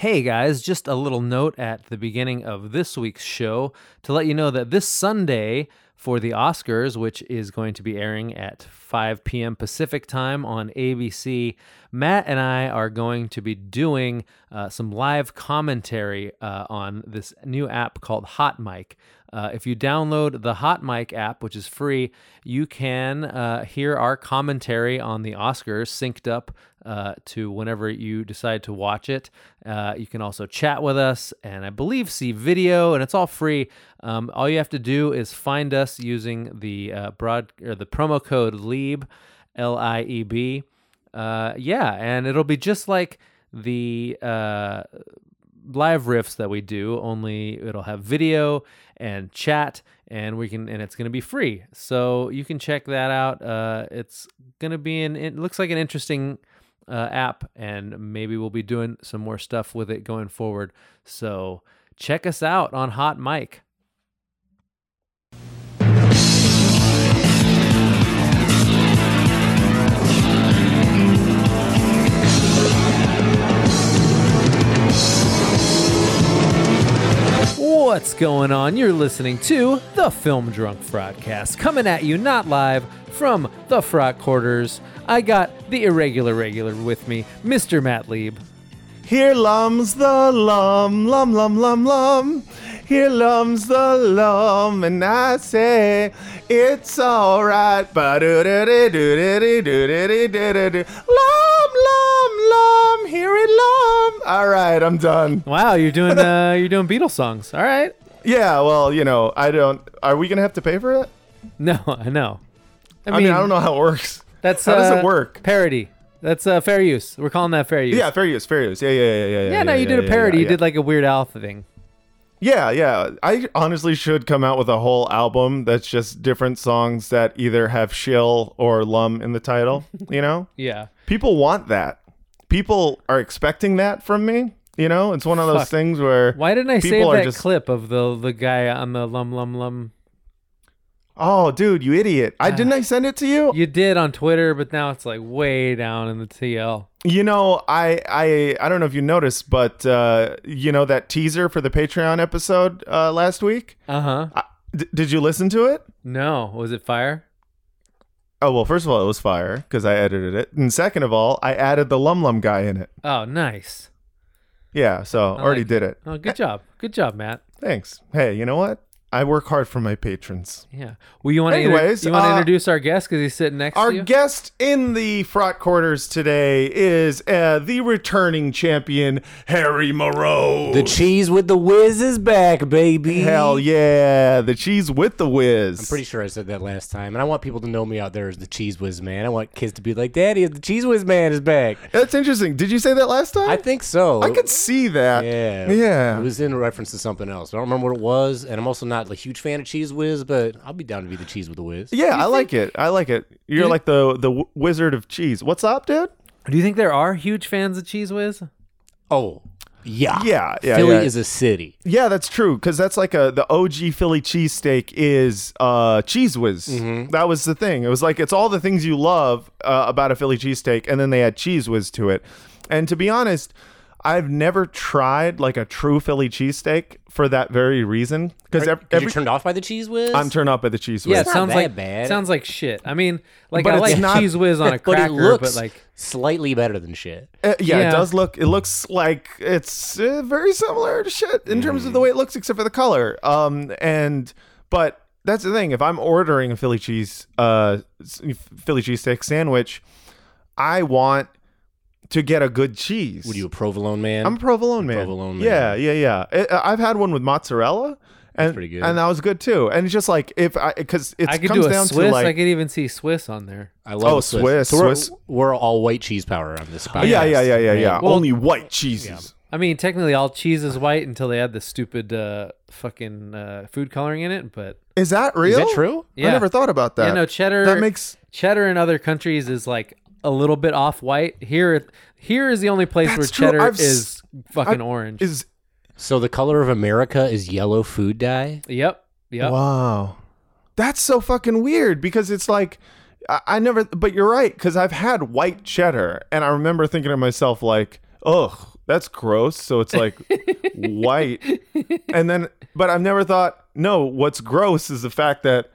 Hey guys, just a little note at the beginning of this week's show to let you know that this Sunday for the Oscars, which is going to be airing at 5 p.m. Pacific time on ABC, Matt and I are going to be doing uh, some live commentary uh, on this new app called Hot Mic. Uh, if you download the Hot Mic app, which is free, you can uh, hear our commentary on the Oscars synced up uh, to whenever you decide to watch it. Uh, you can also chat with us and I believe see video, and it's all free. Um, all you have to do is find us using the uh, broad or the promo code LIEB, L I E B. Uh, yeah, and it'll be just like the uh, live riffs that we do. Only it'll have video and chat, and we can and it's going to be free. So you can check that out. Uh, it's going to be an. It looks like an interesting uh, app, and maybe we'll be doing some more stuff with it going forward. So check us out on Hot Mic. What's going on? You're listening to the Film Drunk Frotcast, coming at you not live from the Frot Quarters. I got the irregular regular with me, Mr. Matt Lieb. Here lums the lum, lum, lum, lum, lum. Here lums the lum, and I say it's all right. Lum, lum, lum. Here it lum. All right, I'm done. Wow, you're doing uh, you're doing Beatles songs. All right. Yeah, well, you know, I don't. Are we gonna have to pay for it? No, I know. I mean, I, mean, I don't know how it works. That's How does uh, it work? Parody. That's uh, fair use. We're calling that fair use. Yeah, fair use, fair use. Yeah, yeah, yeah, yeah. Yeah, no, you did a parody. yeah, You did like a Weird Al thing. Yeah, yeah. I honestly should come out with a whole album that's just different songs that either have shill or lum in the title. You know, Yeah. people want that. People are expecting that from me. You know, it's one of those Fuck. things where Why didn't I save that just, clip of the the guy on the lum lum lum? Oh, dude, you idiot! I didn't I send it to you? You did on Twitter, but now it's like way down in the TL. You know, I I I don't know if you noticed, but uh, you know that teaser for the Patreon episode uh, last week. Uh huh. D- did you listen to it? No, was it fire? Oh well, first of all, it was fire because I edited it, and second of all, I added the Lum Lum guy in it. Oh, nice. Yeah, so I already like did it. Oh, good job. Good job, Matt. Thanks. Hey, you know what? I work hard for my patrons. Yeah. Well, you want to Anyways, you want to uh, introduce our guest because he's sitting next Our to you. Our guest in the frot quarters today is uh, the returning champion, Harry Moreau. The cheese with the whiz is back, baby. Hell yeah, the cheese with the whiz. I'm pretty sure I said that last time, and I want people to know me out there as the cheese whiz man. I want kids to be like, "Daddy, the cheese whiz man is back." That's interesting. Did you say that last time? I think so. I could see that. Yeah, Yeah. It was in reference to something else. I don't remember what it was, and I'm also not a huge fan of cheese whiz, but I'll be down to be the cheese with the whiz. Yeah, I like it. I like it. You're like the the w- wizard of cheese. What's up, dude? Do you think there are huge fans of Cheese Whiz? Oh, yeah, Yeah, yeah, Philly yeah. is a city. Yeah, that's true. Because that's like a the OG Philly cheesesteak is uh, cheese whiz. That was the thing. It was like it's all the things you love uh, about a Philly cheesesteak, and then they add cheese whiz to it. And to be honest, I've never tried like a true Philly cheesesteak for that very reason. Because Are, every, you turned off by the cheese whiz? I'm turned off by the cheese whiz. Yeah, it not sounds that like bad. sounds like shit. I mean, like But I it's like not- Cheese Whiz on a but cracker, it looks but like slightly better than shit. Uh, yeah, Yeah. it does look. It looks like it's uh, very similar to shit in terms of the way it looks, except for the color. Um, and but that's the thing. If I'm ordering a Philly cheese, uh, Philly cheesesteak sandwich, I want to get a good cheese. Would you a provolone man? I'm a provolone man. Provolone man. Yeah, yeah, yeah. It, I've had one with mozzarella. And, pretty good. and that was good too. And it's just like if I because it I could comes do a down Swiss. to like I could even see Swiss on there. I love Oh, a Swiss, So we're, Swiss. we're all white cheese power on this podcast. yeah, yeah, yeah, yeah, yeah. Well- Only white cheeses. I mean, technically, all cheese is white until they add the stupid uh, fucking uh, food coloring in it. But Is that real? Is that true? Yeah. I never thought about that. yeah, no cheddar. That makes cheddar in other countries is like a little bit off white. Here, here is the only place where That's true. cheddar I've s- is fucking I've- orange. is So the color of America is yellow food dye. yep, yep. wow. That's so fucking weird because it's like I, I never. But you're right because I've had white cheddar and I remember thinking to myself like, ugh, That's gross. So it's like white. And then, but I've never thought, no, what's gross is the fact that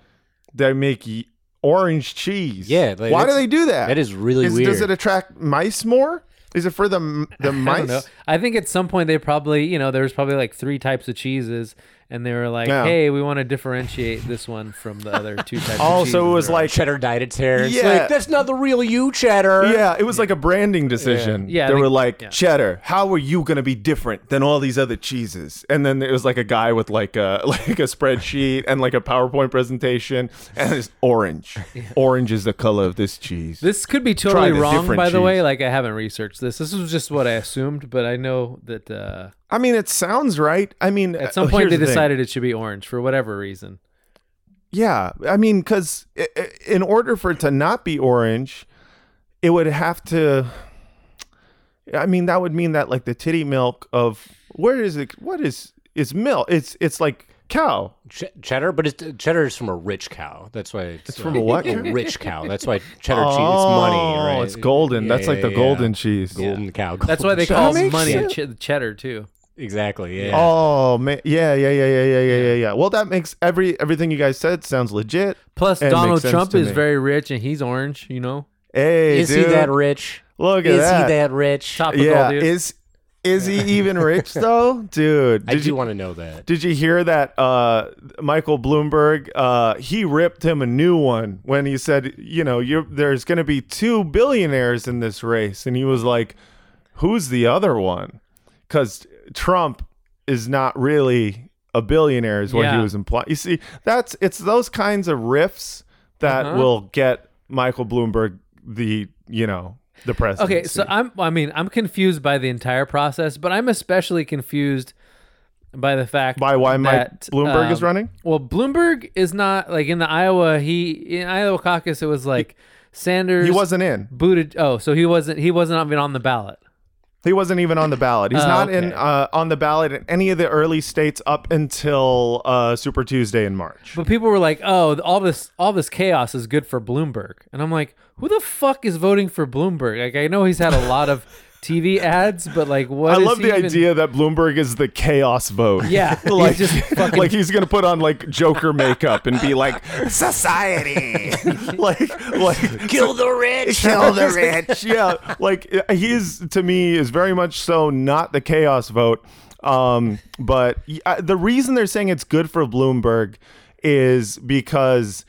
they make y- orange cheese. Yeah, like, Why do they do that? that is really Is- weird. Does it attract mice more? Is it for the m- the I don't mice? know. I think at some point they probably, you know, there was probably like three types of cheeses, and they were like, Yeah. "Hey, we want to differentiate this one from the other two types." Oh, of so it was like Cheddar dyed its hair. It's Yeah. like, that's not the real you, Cheddar. Yeah, it was like a branding decision. Yeah, I they think- were like, yeah. "Cheddar, how are you going to be different than all these other cheeses?" And then it was like a guy with like a like a spreadsheet and like a PowerPoint presentation, and it's orange. Orange is the color of this cheese. This could be totally the wrong, different by the way. cheese. Like I haven't researched this. This was just what I assumed, but I know that uh, I mean, it sounds right. I mean, at some uh, point here's they the decided it should be orange for whatever reason. Yeah, I mean, because in order for it to not be orange, it would have to. I mean, that would mean that like the titty milk of where is it? What is is milk? It's it's like cow. Ch- cheddar, but it's cheddar is from a rich cow. That's why it's, It's from a what cow? rich cow. That's why cheddar cheese. It's money, right? Oh, it's golden. Yeah, That's like the yeah. golden cheese. golden cow. That's why they golden call That makes money ch- cheddar too. Exactly. Yeah. Oh man, yeah, yeah, yeah, yeah, yeah, yeah, yeah, yeah. Well, that makes every everything you guys said sounds legit. Plus, Donald makes sense Trump to is me. very rich and he's orange. You know, Hey, is dude, he that rich? Look at Is that. he that rich? topical, yeah, dude. is is he even rich though, dude? I Did do you want to know that. Did you hear that uh, Michael Bloomberg? Uh, he ripped him a new one when he said, you know, you're, there's going to be two billionaires in this race, and he was like, "Who's the other one?" Because Trump is not really a billionaire, is what Yeah. he was implying. You see, that's it's those kinds of riffs that Uh-huh. will get Michael Bloomberg the you know the presidency. Okay, so I'm I mean, I'm confused by the entire process, but I'm especially confused by the fact by why Mike that, Bloomberg is um, running. Well, Bloomberg is not like in the Iowa. He in Iowa caucus, it was like Sanders. He wasn't in. booted. Oh, so he wasn't. He wasn't even on the ballot. He wasn't even on the ballot. He's Oh, not in uh, on the ballot in any of the early states up until uh, Super Tuesday in March. But people were like, "Oh, all this all this chaos is good for Bloomberg," and I'm like, "Who the fuck is voting for Bloomberg?" Like, I know he's had a lot of TV ads, but like, what? I is love he the even- idea that Bloomberg is the chaos vote. Yeah, he's like just fucking- like he's gonna put on like Joker makeup and be like society, like like Kill the rich. kill the rich. yeah, like he's to me is very much so not the chaos vote. Um, but uh, the reason they're saying it's good for Bloomberg is because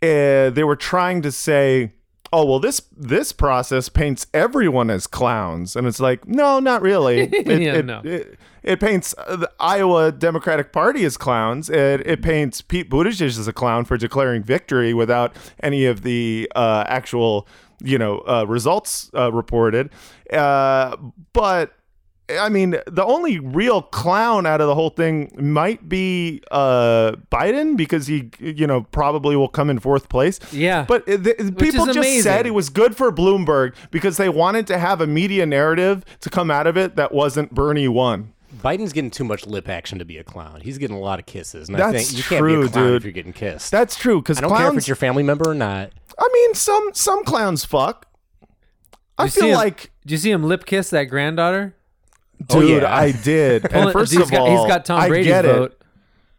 uh, they were trying to say, "Oh, well this this process paints everyone as clowns," and it's like, no, not really. It, Yeah, it, no. it, it paints uh, the Iowa Democratic Party as clowns. It, it paints Pete Buttigieg as a clown for declaring victory without any of the uh, actual, you know, uh, results uh, reported. Uh, but I mean, the only real clown out of the whole thing might be uh, Biden because he, you know, probably will come in fourth place. Yeah. But uh, the, people is just said it was good for Bloomberg because they wanted to have a media narrative to come out of it that wasn't Bernie won. Biden's getting too much lip action to be a clown. He's getting a lot of kisses, and I That's think you can't be true, a clown dude. if you're getting kissed. That's true because I don't care if it's your family member or not. I mean, some some clowns fuck. I feel him- like, Do you see him lip kiss that granddaughter? Oh, dude, yeah. I did. And first he's of got, all, he's got Tom I get vote.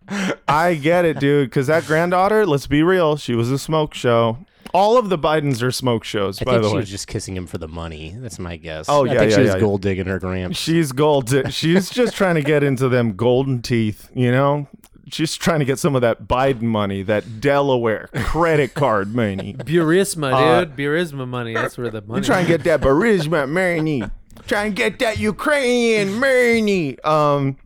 it. I get it, dude. Because that granddaughter, let's be real, she was a smoke show. All of the Bidens are smoke shows, I by think the she way. was just kissing him for the money. That's my guess. Oh, I yeah, think yeah, she was yeah, yeah. gold digging her gramps. She's gold. She's just trying to get into them golden teeth, you know? She's trying to get some of that Biden money, that Delaware credit card money. Burisma, Uh, dude. Burisma money. That's where the money. You try and get that Burisma money. Try and get that Ukrainian money. Um,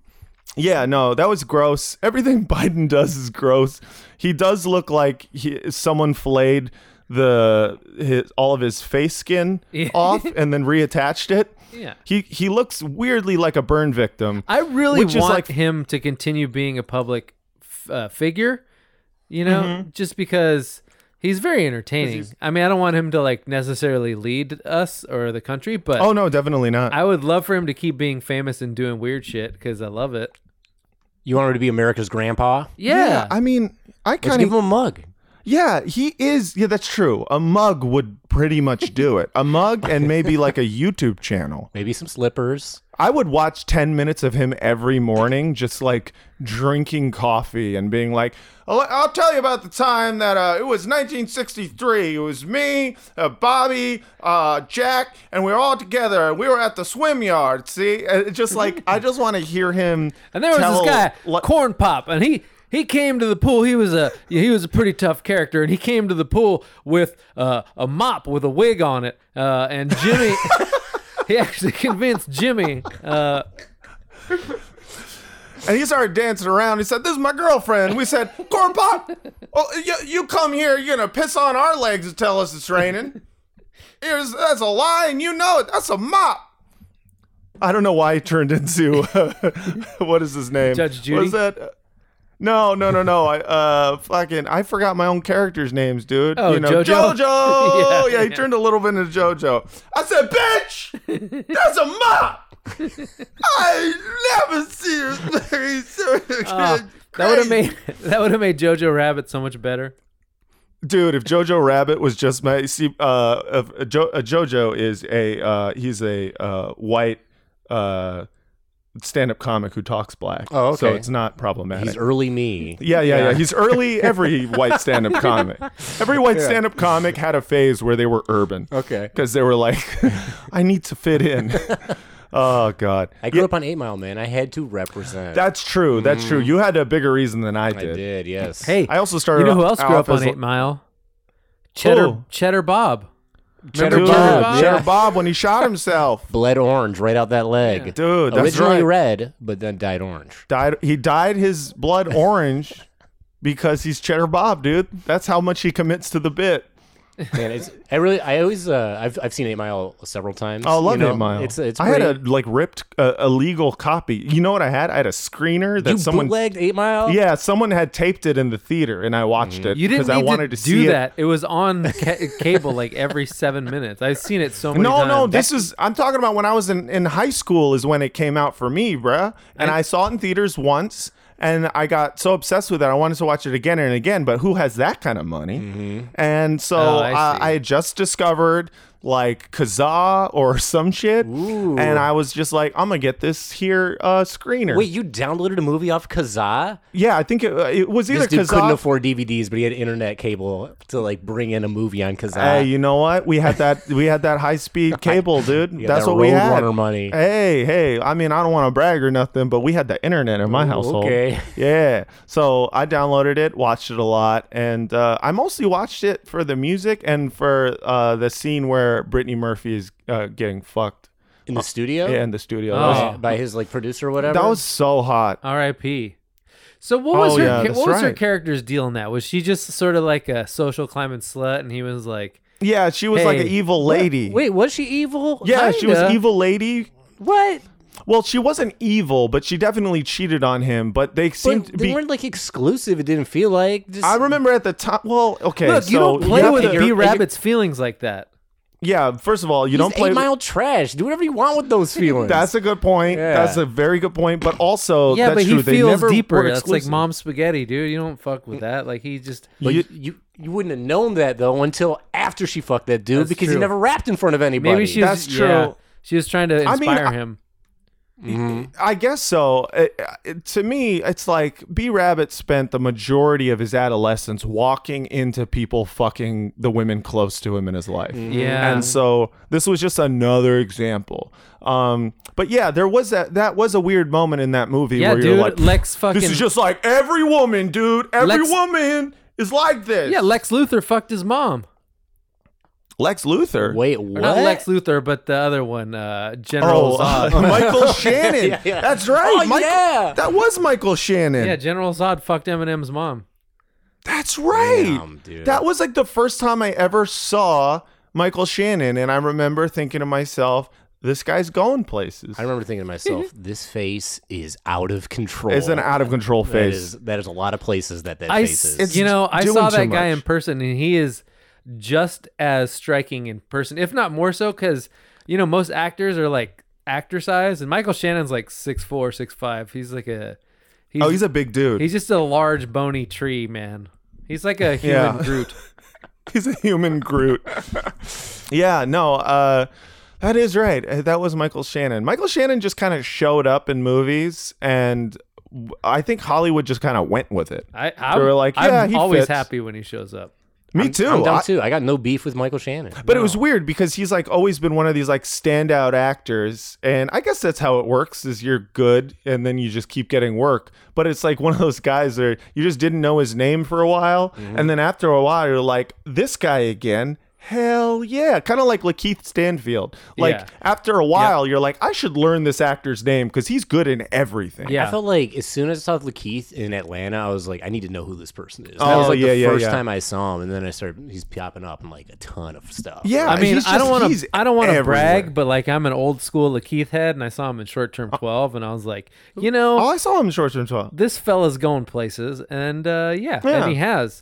yeah, no, that was gross. Everything Biden does is gross. He does look like he, someone flayed the his, all of his face skin Yeah. off and then reattached it. Yeah. He he looks weirdly like a burn victim. I really want like- him to continue being a public f- uh, figure, you know, Mm-hmm. just because he's very entertaining. I mean, I don't want him to like necessarily lead us or the country, but Oh no, definitely not. I would love for him to keep being famous and doing weird shit because I love it. You want him to be America's grandpa? Yeah. I mean, I Let's kind give of him a mug. Yeah, he is. Yeah, that's true. A mug would pretty much do it. A mug and maybe like a YouTube channel. Maybe some slippers. I would watch 10 minutes of him every morning, just like drinking coffee and being like, I'll, I'll tell you about the time that uh, it was 1963. It was me, uh, Bobby, uh, Jack, and we were all together. and We were at the swim yard. See, And it's just like I just want to hear him. And there was tell, this guy, Corn Pop, and he he came to the pool. He was a he was a pretty tough character, and he came to the pool with uh, a mop with a wig on it. Uh, and Jimmy, he actually convinced Jimmy. Uh, And he started dancing around. He said, "This is my girlfriend." We said, "Corn Pop, oh, you, you come here. You're gonna piss on our legs and tell us it's raining. Here's that's a lie, and you know it. That's a mop." I don't know why he turned into what is his name? Judge Judy? What is that? No, no, no, no. I uh fucking I forgot my own characters' names, dude. Oh, you know, JoJo? JoJo. Yeah, yeah, he yeah. turned a little bit into JoJo. I said, "Bitch, that's a mop." I never see her face. uh, that would have made that would have made Jojo Rabbit so much better. Dude, if Jojo Rabbit was just my see, uh, if a, jo- a JoJo is a uh, he's a uh, white uh, stand-up comic who talks black. Oh, So it's not problematic. He's early me. yeah, yeah, yeah. He's early. Every white stand-up comic, every white stand-up comic had a phase where they were urban. Okay. because they were like, I need to fit in. oh God, I grew up on Eight Mile, man. I had to represent. that's true. That's true. You had a bigger reason than I Mm. I did. did, yes. Hey, I also started. you know who else grew up on Eight Mile? Cheddar Who? Cheddar Bob. Cheddar Bob. Bob? Cheddar Yeah. Bob when he shot himself. Bled orange right out that leg. Dude, that's Originally right. red, but then dyed orange. died he dyed his blood orange because he's cheddar bob dude that's how much he commits to the bit Man, it's I really I always uh I've I've seen Eight Mile several times. oh I love you know? Eight mile It's it's i had a like ripped uh, illegal copy you know what i had i had a screener that you someone bootlegged Eight Mile. yeah someone had taped it in the theater and i watched it Mm. You didn't because need i wanted to, to, do see that. It. was on ca- cable like every seven minutes. I've seen it so many no times. no this is i'm talking about when i was in, in high school is when it came out for me bruh and I- I saw it in theaters once and I got so obsessed with it, I wanted to watch it again and again. But who has that kind of money? Mm-hmm. And so Oh, I I. I just discovered like Kazaa or some shit, and I was just like, I'm gonna get this here uh, screener. Wait, you downloaded a movie off Kazaa? yeah, I think it, uh, it was either This dude couldn't afford DVDs, but he had internet cable to like bring in a movie on Kazaa. Hey, you know what? We had that. We had that high speed cable, dude. That's that what we had. Money. Hey, hey. I mean, I don't want to brag or nothing, but we had the internet in my Ooh, household. okay. Yeah. So I downloaded it, watched it a lot, and uh, I mostly watched it for the music and for uh, the scene where Brittany Murphy is uh, getting fucked in the studio Yeah, in the studio. Oh. That, was, by, by his like producer or whatever. that was so hot. R.I.P. So what was Oh, her yeah, ca- that's what was her right. character's deal in that? Was she just sort of like a social climbing slut, and he was like, Yeah, she was like Hey. an evil lady. Wait, was she evil? yeah, she was Kinda. evil lady. What? Well, she wasn't evil, but she definitely cheated on him. But they seemed But to they be. weren't like exclusive. It didn't feel like. Just, I remember at the time. Well, okay. "Look, so you don't play have with to- B Rabbit's feelings like that." Yeah, first of all, you He's don't play. Eight Mile trash. Do whatever you want with those feelings. That's a good point. Yeah. That's a very good point. But also, Yeah, that's but true. he they feels deeper. were That's like mom spaghetti, dude. You don't fuck with that. Like he just. But You- you, you you wouldn't have known that though until after she fucked that dude That's because true. he never rapped in front of anybody. Maybe she was. That's yeah, true. she was trying to I mean, inspire I- him. I guess so. Uh, uh, to me, it's like B Rabbit spent the majority of his adolescence walking into people fucking the women close to him in his life. Yeah. And so this was just another example. Um, but yeah, there was that. That was a weird moment in that movie Yeah, where dude. you're like, Lex fucking. "This is just like every woman, dude. Every Lex- woman is like this." yeah, Lex Luthor fucked his mom. Lex Luthor. Wait, Or what? not Lex Luthor, but the other one, uh, General Oh, Zod. Michael Shannon. Yeah, yeah. That's right. Oh, Michael- yeah. That was Michael Shannon. yeah, General Zod fucked Eminem's mom. That's right. Damn, dude. That was like the first time I ever saw Michael Shannon, and I remember thinking to myself, "This guy's going places." I remember thinking to myself, this face is out of control. It's an out of control That face. is, that is a lot of places that that I, face s- is. It's you know, I doing saw too that guy much. in person, and he is just as striking in person, if not more so, because you know most actors are like actor size, and Michael Shannon's like six four, six five. He's like a he's, oh, he's a big dude. he's just a large bony tree, man. He's like a human Yeah. Groot. he's a human Groot. yeah, no. Uh, That is right. Uh, That was Michael Shannon. Michael Shannon just kind of showed up in movies, and I think Hollywood just kind of went with it. I, I'm, were like, yeah, I'm always fits. happy when he shows up. Me I'm- too. I'm down I- too. I got no beef with Michael Shannon. But it was weird because he's like always been one of these like standout actors, and I guess that's how it works: is you're good, and then you just keep getting work. But it's like one of those guys where you just didn't know his name for a while, mm-hmm. and then after a while, you're like, this guy again. Hell yeah. Kind of like Lakeith Stanfield. Like Yeah. after a while, you're like, I should learn this actor's name because he's good in everything. Yeah. I felt like as soon as I saw Lakeith in Atlanta, I was like, I need to know who this person is. that Oh, was like yeah, the yeah, first yeah. time I saw him, and then I started. He's popping up in like a ton of stuff. Yeah, I mean, he's I don't just- want he's to. I don't want to everywhere. brag, but like I'm an old school Lakeith head, and I saw him in Short Term 12, and I was like, you know, Oh, I saw him in short term 12. this fella's going places, and uh, yeah, Yeah. and he has.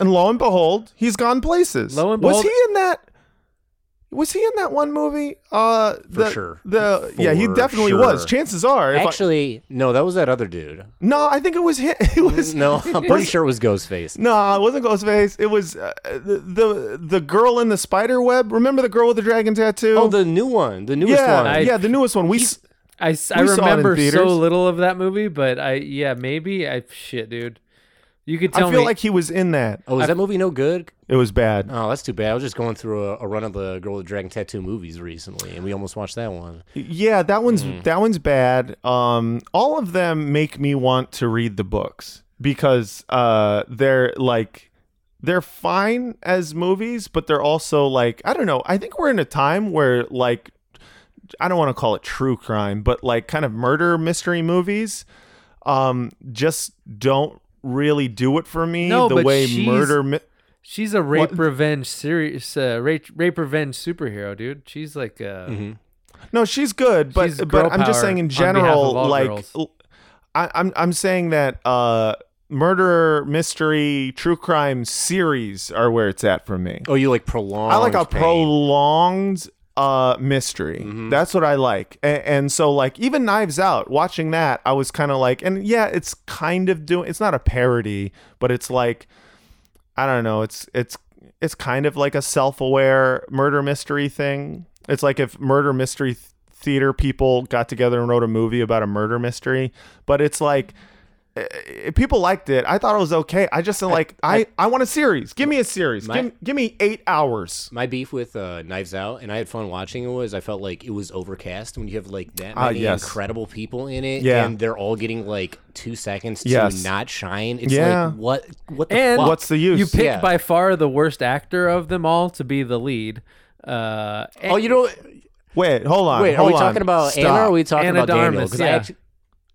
And lo and behold, he's gone places. Lo and was he in that? Was he in that one movie? Uh, the, sure. The yeah, he definitely sure. was. Chances are, if I- Actually, no, that was that other dude. no, I think it was him. It was No, I'm pretty sure it was Ghostface. No, it wasn't Ghostface. It was uh, the, the the girl in the spider web. Remember the girl with the dragon tattoo? Oh, the new one, the newest yeah, one. I- yeah, the newest one. We s- I, s- I We saw remember so little of that movie, but I yeah maybe I shit, dude. You could tell I feel me like he was in that. oh, is that movie no good? It was bad. Oh, that's too bad. I was just going through a, a run of the Girl with the Dragon Tattoo movies recently, and we almost watched that one. Yeah, that one's Mm. that one's bad. Um, all of them make me want to read the books because uh, they're like they're fine as movies, but they're also like I don't know. I think we're in a time where like I don't want to call it true crime, but like kind of murder mystery movies um just don't really do it for me No, the but way she's- murder mi- she's a rape What- revenge series, uh, rape rape revenge superhero, dude. She's like uh, Mm-hmm. No, she's good, but She's but I'm just saying in general, of all like girls. l- I, I'm I'm saying that uh, murder mystery true crime series are where it's at for me. Oh, you like prolonged? I like a pain. prolonged uh mystery. Mm-hmm. That's what I like. And, and so like even Knives Out, watching that, I was kind of like and yeah, it's kind of doing it's not a parody, but it's like I don't know, it's it's it's kind of like a self-aware murder mystery thing. It's like if murder mystery th- theater people got together and wrote a movie about a murder mystery, but it's like people liked it. I thought it was okay. I just like I I want a series. Give me a series. My- give, give me 8 hours. My beef with uh, Knives Out, and I had fun watching it, was I felt like it was overcast when you have like that Ah, many yes. incredible people in it, Yeah. and they're all getting like two seconds to Yes. not shine. It's Yeah. like what what the And fuck? What's the use? You picked Yeah. by far the worst actor of them all to be the lead. Uh, oh, you know, Wait, hold on. wait, are we on. talking about Stop. Anna? Or are we talking Anna about Daniel? de Armas, Because I actually,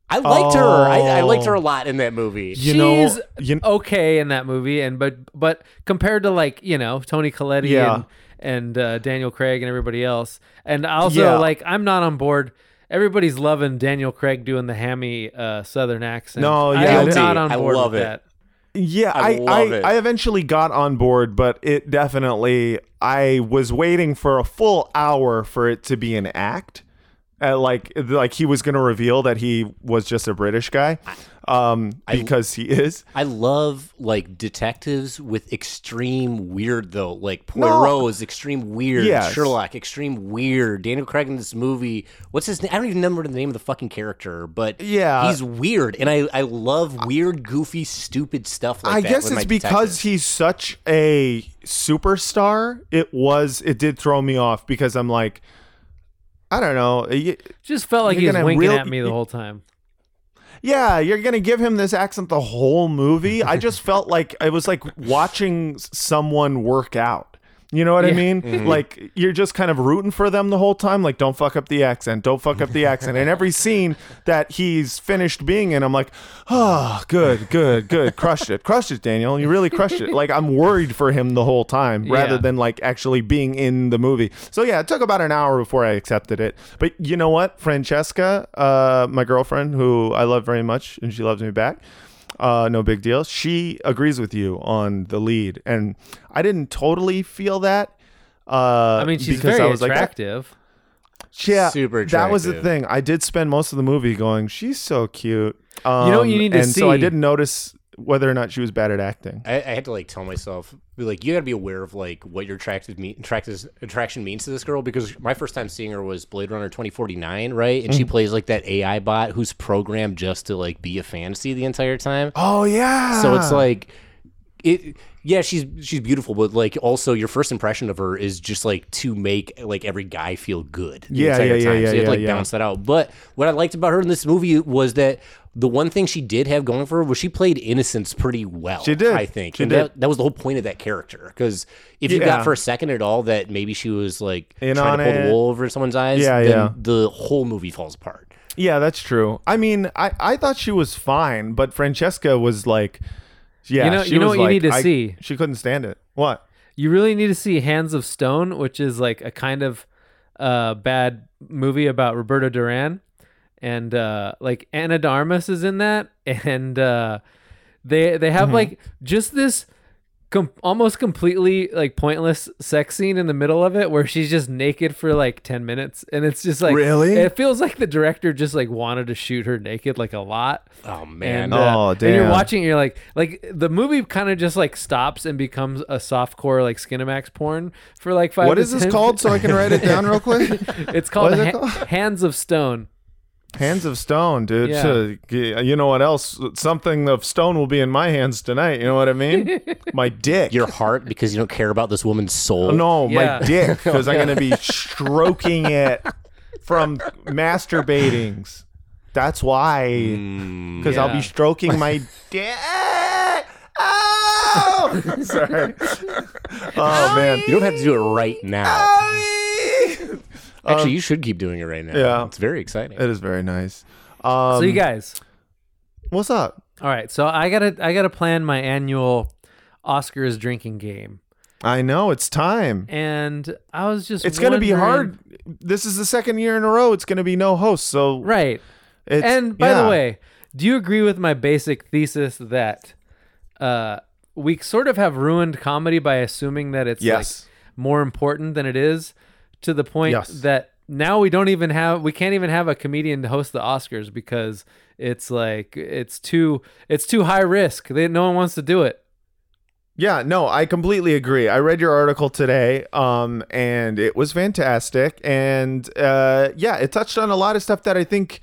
I liked her. I, I liked her Oh. a lot in that movie. You know- she's you- okay in that movie, and but but compared to like you know Tony Colletti Yeah. and and uh, Daniel Craig and everybody else, and also Yeah. like I'm not on board. Everybody's loving Daniel Craig doing the hammy uh, Southern accent. No, yeah, I yeah, am not on I board love with it. that. Yeah, I I I. I eventually got on board, but it definitely I was waiting for a full hour for it to be an act. Uh, like like he was going to reveal that he was just a British guy. Um because he is. I love like detectives with extreme weird though. Like No. Poirot is extreme weird. Yes. Sherlock extreme weird. Daniel Craig in this movie. What's his name? I don't even remember the name of the fucking character, but Yeah. he's weird, and I I love weird, goofy, stupid stuff like I that. guess it's because he's such a superstar. It was it did throw me off because I'm like I don't know. y- Just felt like he was winking real- at me the whole time. Yeah, you're gonna give him this accent the whole movie. I just felt like it was like watching someone work out. You know what I Yeah. mean? Like you're just kind of rooting for them the whole time. Like, don't fuck up the accent. Don't fuck up the accent. And every scene that he's finished being in, I'm like, oh, good, good, good. Crushed it, crushed it, Daniel. You really crushed it. Like I'm worried for him the whole time, rather Yeah. than like actually being in the movie. So yeah, it took about an hour before I accepted it. But you know what, Francesca, uh, my girlfriend, who I love very much, and she loves me back. Uh, no big deal. She agrees with you on the lead, and I didn't totally feel that. Uh, I mean, she's because very I was like, attractive. yeah, Super That was the thing. I did spend most of the movie going, "She's so cute." Um, know what you need to and so I didn't notice whether or not she was bad at acting. I, I had to like tell myself, be like, you got to be aware of like what your attracted me attraction means to this girl because my first time seeing her was Blade Runner twenty forty nine, right? And she mm. plays like that AI bot who's programmed just to like be a fantasy the entire time. Oh yeah. So it's like it yeah, she's she's beautiful, but like also your first impression of her is just like to make like every guy feel good. the Yeah, entire yeah, yeah, time. yeah, So you have to like yeah, balance that out. But what I liked about her in this movie was that the one thing she did have going for her was she played innocence pretty well. She did. I think. She and did. That, that was the whole point of that character. Because if you Yeah. got for a second at all that maybe she was like In trying to pull it. the wool over someone's eyes, Yeah, then yeah. the whole movie falls apart. Yeah, that's true. I mean, I, I thought she was fine, but Francesca was like, yeah, You know- she you know what you need to I- see? She couldn't stand it. What? You really need to see Hands of Stone, which is like a kind of uh, bad movie about Roberto Duran, and uh, like Ana de Armas is in that, and uh, they they have like just this com- almost completely like pointless sex scene in the middle of it where she's just naked for like 10 minutes and it's just like Really? it feels like the director just like wanted to shoot her naked like a lot Oh man. and, uh, Oh, and you're damn. watching, you're like, like the movie kind of just like stops and becomes a softcore like Skinamax porn for like five. what is this 10 called so I can write it down real quick? It's called, What is it Ha- called? Hands of Stone. Hands of stone, dude. Yeah. So, you know what else? Something of stone will be in my hands tonight. You know what I mean? my dick. Your heart because you don't care about this woman's soul. no, Yeah. my dick, because I'm gonna be stroking it from masturbatings. That's why. Mm, because I'll be stroking my dick. Oh! Sorry. Oh man. You don't have to do it right now. Owie! Actually, you should keep doing it right now. Um, yeah. It's very exciting. It is very nice. Um, so you guys, what's up? all right. So I gotta, I gotta plan my annual Oscars drinking game, I know it's time. and I was just, It's gonna be wondering- hard. This is the second year in a row. It's gonna be no host. So right? It's, and by yeah. the way, do you agree with my basic thesis that uh, we sort of have ruined comedy by assuming that it's Yes. like more important than it is, to the point Yes. that now we don't even have we can't even have a comedian to host the Oscars because it's like it's too it's too high risk. They, no one wants to do it. Yeah, no, I completely agree. I read your article today, um, and it was fantastic. And uh, yeah, it touched on a lot of stuff that I think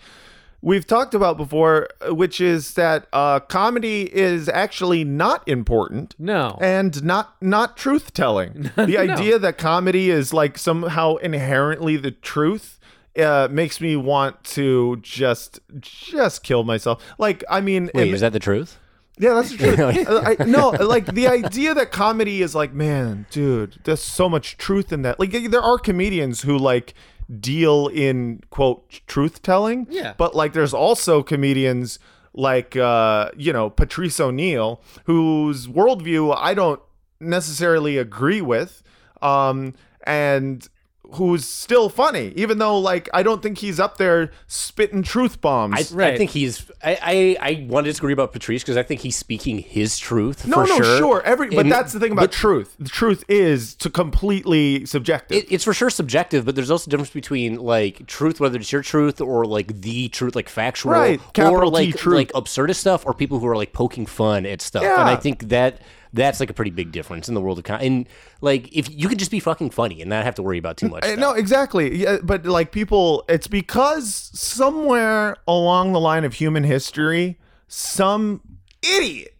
we've talked about before, which is that uh, comedy is actually not important No. and not not truth telling. The idea that comedy is like somehow inherently the truth uh, makes me want to just just kill myself. Like, I mean, Wait, and- is that the truth? yeah, that's the truth. Uh, I, no, like the idea that comedy is like, man, dude, there's so much truth in that. Like, there are comedians who like deal in quote truth telling. Yeah. But like, there's also comedians like, uh, you know, Patrice O'Neal, whose worldview I don't necessarily agree with, um, and who's still funny, even though like I don't think he's up there spitting truth bombs. I, I think he's. I, I, I want to disagree about Patrice because I think he's speaking his truth. No, for no, sure. sure. Every, but And- that's the thing about but truth. The truth is to completely subjective. It, it's for sure subjective, but there's also a difference between like truth, whether it's your truth or like the truth, like factual, Right, or capital T like truth. like absurdist stuff, or people who are like poking fun at stuff. And I think that that's like a pretty big difference in the world of con- and like if you could just be fucking funny and not have to worry about too much. Eh, stuff. no, exactly. Yeah, but like people, it's because somewhere along the line of human history, some idiot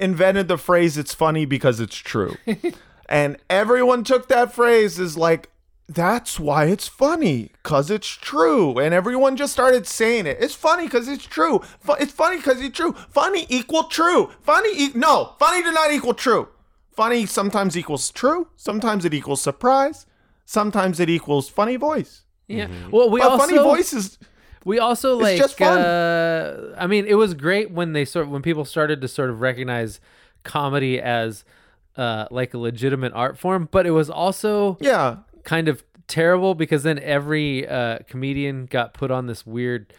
invented the phrase "it's funny because it's true," and everyone took that phrase as like. That's why it's funny, cause it's true, and everyone just started saying it. It's funny cause it's true. Fu- it's funny cause it's true. Funny equal true. Funny e- no. Funny do not equal true. Funny sometimes equals true. Sometimes it equals surprise. Sometimes it equals funny voice. yeah. Well, we But also funny voices We also like. just fun. Uh, I mean, it was great when they sort when people started to sort of recognize comedy as uh, like a legitimate art form, but it was also yeah. Kind of terrible because then every uh, comedian got put on this weird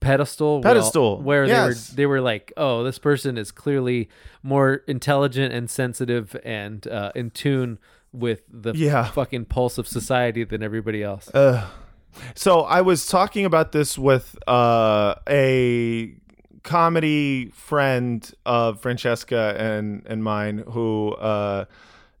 pedestal Pedestal, where yes. they were they were like oh this person is clearly more intelligent and sensitive and uh, in tune with the Yeah. fucking pulse of society than everybody else So I was talking about this with uh, a comedy friend of Francesca and and mine who uh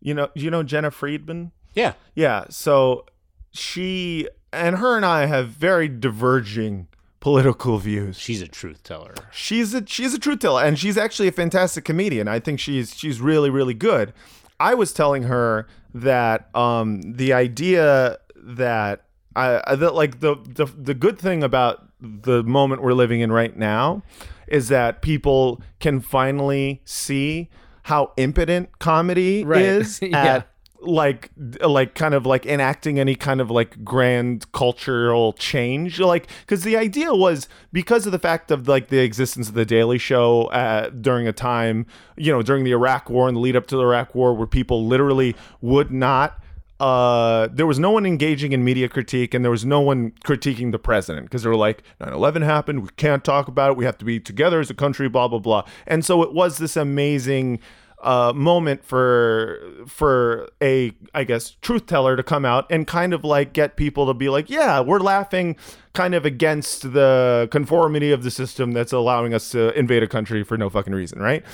you know you know Jenna Friedman? Yeah. Yeah, so she and her and I have very diverging political views. She's a truth teller. She's a she's a truth teller, and she's actually a fantastic comedian. I think she's she's really really good. I was telling her that um, the idea that I, that like the, the the good thing about the moment we're living in right now is that people can finally see how impotent comedy Right. is Yeah. Like like kind of like enacting any kind of like grand cultural change? Like because the idea was because of the fact of like the existence of the daily show uh, during a time you know during the iraq war and the lead up to the iraq war where people literally would not uh, there was no one engaging in media critique and there was no one critiquing the president because they were like 9-11 happened we can't talk about it we have to be together as a country blah blah blah. And so it was this amazing uh, moment for for a I guess truth teller to come out and kind of like get people to be like, yeah, we're laughing kind of against the conformity of the system that's allowing us to invade a country for no fucking reason, right?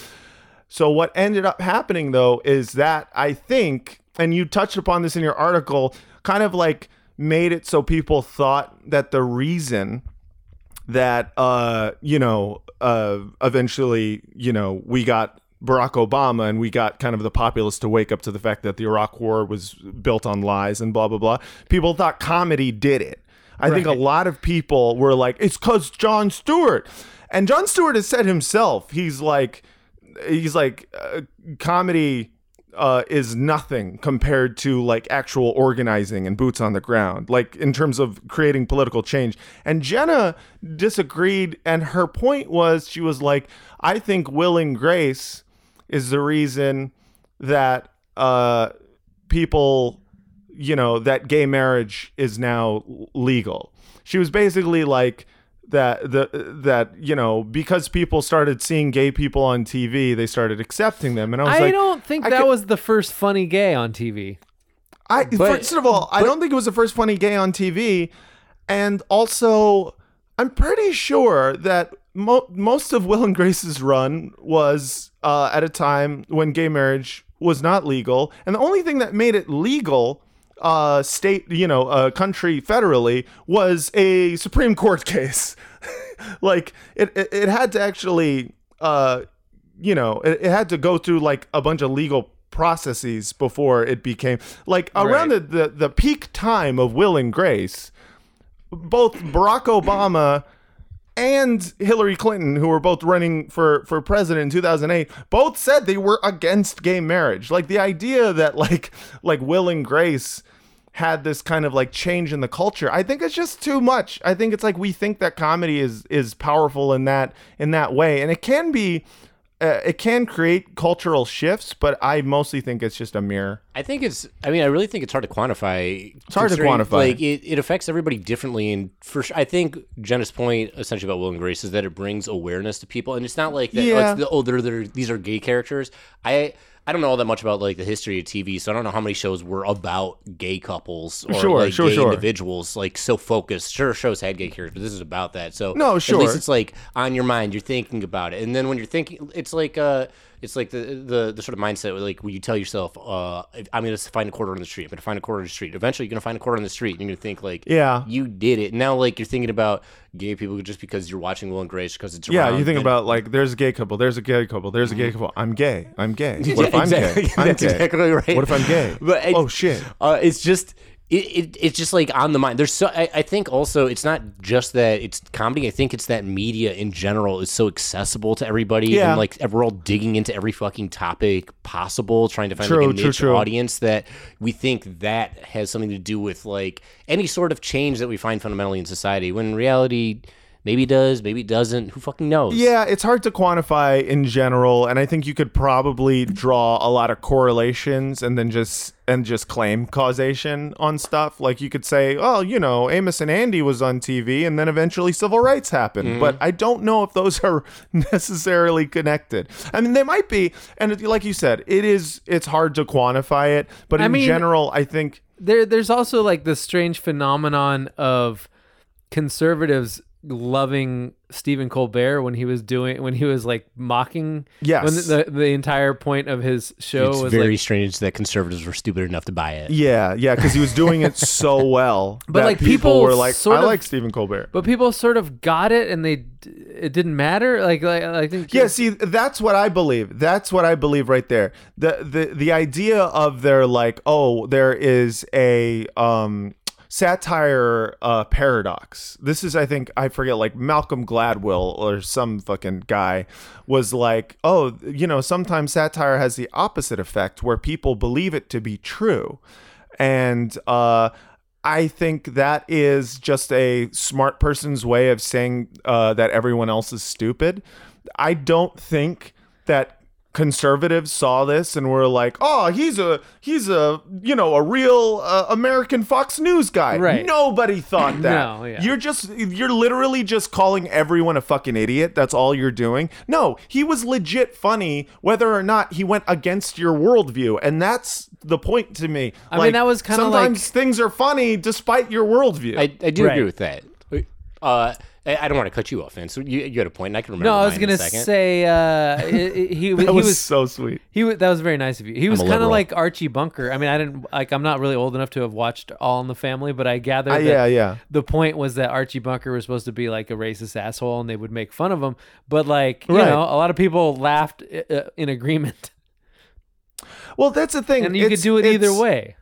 So what ended up happening though is that I think, and you touched upon this in your article, kind of like made it so people thought that the reason that uh you know uh eventually you know we got Barack Obama and we got kind of the populace to wake up to the fact that the Iraq war was built on lies and blah blah blah. People thought comedy did it. I think a lot of people were like it's cuz Jon Stewart. And Jon Stewart has said himself, he's like he's like uh, comedy uh, is nothing compared to like actual organizing and boots on the ground, like in terms of creating political change. And Jenna disagreed, and her point was she was like, I think Will and Grace is the reason that uh, people, you know, that gay marriage is now legal. She was basically like, that the that you know because people started seeing gay people on TV, they started accepting them, and I was like, I like, don't think I that could- was the first funny gay on TV. I But- first of all, I don't think it was the first funny gay on TV, and also I'm pretty sure that mo- most of Will and Grace's run was uh, at a time when gay marriage was not legal, and the only thing that made it legal. Uh, state, you know, uh, country federally was a Supreme Court case. like it, it, it had to actually, uh, you know, it, it had to go through like a bunch of legal processes before it became like around Right. the, the the peak time of Will and Grace. Both Barack Obama and Hillary Clinton, who were both running for for president in 2008, both said they were against gay marriage. Like the idea that like like Will and Grace had this kind of like change in the culture. I think it's just too much. I think it's like we think that comedy is is powerful in that in that way, and it can be. Uh, it can create cultural shifts, but I mostly think it's just a mirror. I think it's. I mean, I really think it's hard to quantify. It's hard to quantify. Like it, it affects everybody differently, and for sure, I think Jenna's point essentially about Will and Grace is that it brings awareness to people, and it's not like that. Oh, Yeah. it's the, oh they're, they're these are gay characters. I. I don't know all that much about like the history of TV, so I don't know how many shows were about gay couples or Sure, like sure, gay sure. individuals, like so focused. Sure, shows had gay characters. but This is about that. So No, sure. At least it's like on your mind. You're thinking about it, and then when you're thinking, it's like uh, it's like the the, the sort of mindset where like when you tell yourself, uh, I'm gonna find a quarter on the street. I'm gonna find a quarter on the street. Eventually, you're gonna find a quarter on the street, and you're gonna think like, Yeah. you did it. Now, like you're thinking about gay people just because you're watching Will and Grace because it's Yeah, around, you think then- about like there's a gay couple, there's a gay couple, there's a gay couple. I'm gay. I'm gay. What Mm-hmm. If I'm exactly. gay? I'm That's gay. exactly right. What if I'm gay? But oh shit. Uh, it's just it, it it's just like on the mind. There's so I, I think also it's not just that it's comedy. I think it's that media in general is so accessible to everybody, Yeah. and like we're all digging into every fucking topic possible, trying to find True, like a true, niche true. audience that we think that has something to do with like any sort of change that we find fundamentally in society. When in reality. Maybe it does, maybe it doesn't. Who fucking knows? Yeah, it's hard to quantify in general, and I think you could probably draw a lot of correlations and then just and just claim causation on stuff. Like you could say, oh, you know, Amos and Andy was on TV, and then eventually civil rights happened. Mm-hmm. But I don't know if those are necessarily connected. I mean, they might be, and like you said, it is. It's hard to quantify it, but I in mean- general, I think there there's also like this strange phenomenon of conservatives loving Stephen Colbert when he was doing when he was like mocking. Yes. When the the, the entire point of his show it's was very like, strange that conservatives were stupid enough to buy it. Yeah, yeah, because he was doing it so well. But, that like, people, people were like, sort I of- like Stephen Colbert. but people sort of got it and they it didn't matter. Like, like I think Yeah, see, that's what I believe. That's what I believe right there. The the the idea of their like, oh, there is a um satire uh paradox. This is I think I forget like Malcolm Gladwell or some fucking guy was like, "Oh, you know, sometimes satire has the opposite effect where people believe it to be true." And uh I think that is just a smart person's way of saying uh, that everyone else is stupid. I don't think that conservatives saw this and were like, "Oh, he's a he's a you know a real uh, American Fox News guy." Right. Nobody thought that. No, yeah. You're just you're literally just calling everyone a fucking idiot. That's all you're doing. No, he was legit funny, whether or not he went against your worldview, and that's the point to me. I mean, that was kinda sometimes like- things are funny despite your worldview. I, I do Right. agree with that. Uh, I I don't want to cut you off, man. So you, you had a point, and I can remember. no, I was gonna say uh, it- it- he that he was, was so sweet. He was, that was very nice of you. He was kind of like Archie Bunker. I mean, I didn't like. I'm not really old enough to have watched All in the Family, but I gather. Uh, yeah, yeah. the point was that Archie Bunker was supposed to be like a racist asshole, and they would make fun of him. But like, you Right. know, a lot of people laughed uh, in agreement, Well, that's the thing. and you could do it either way.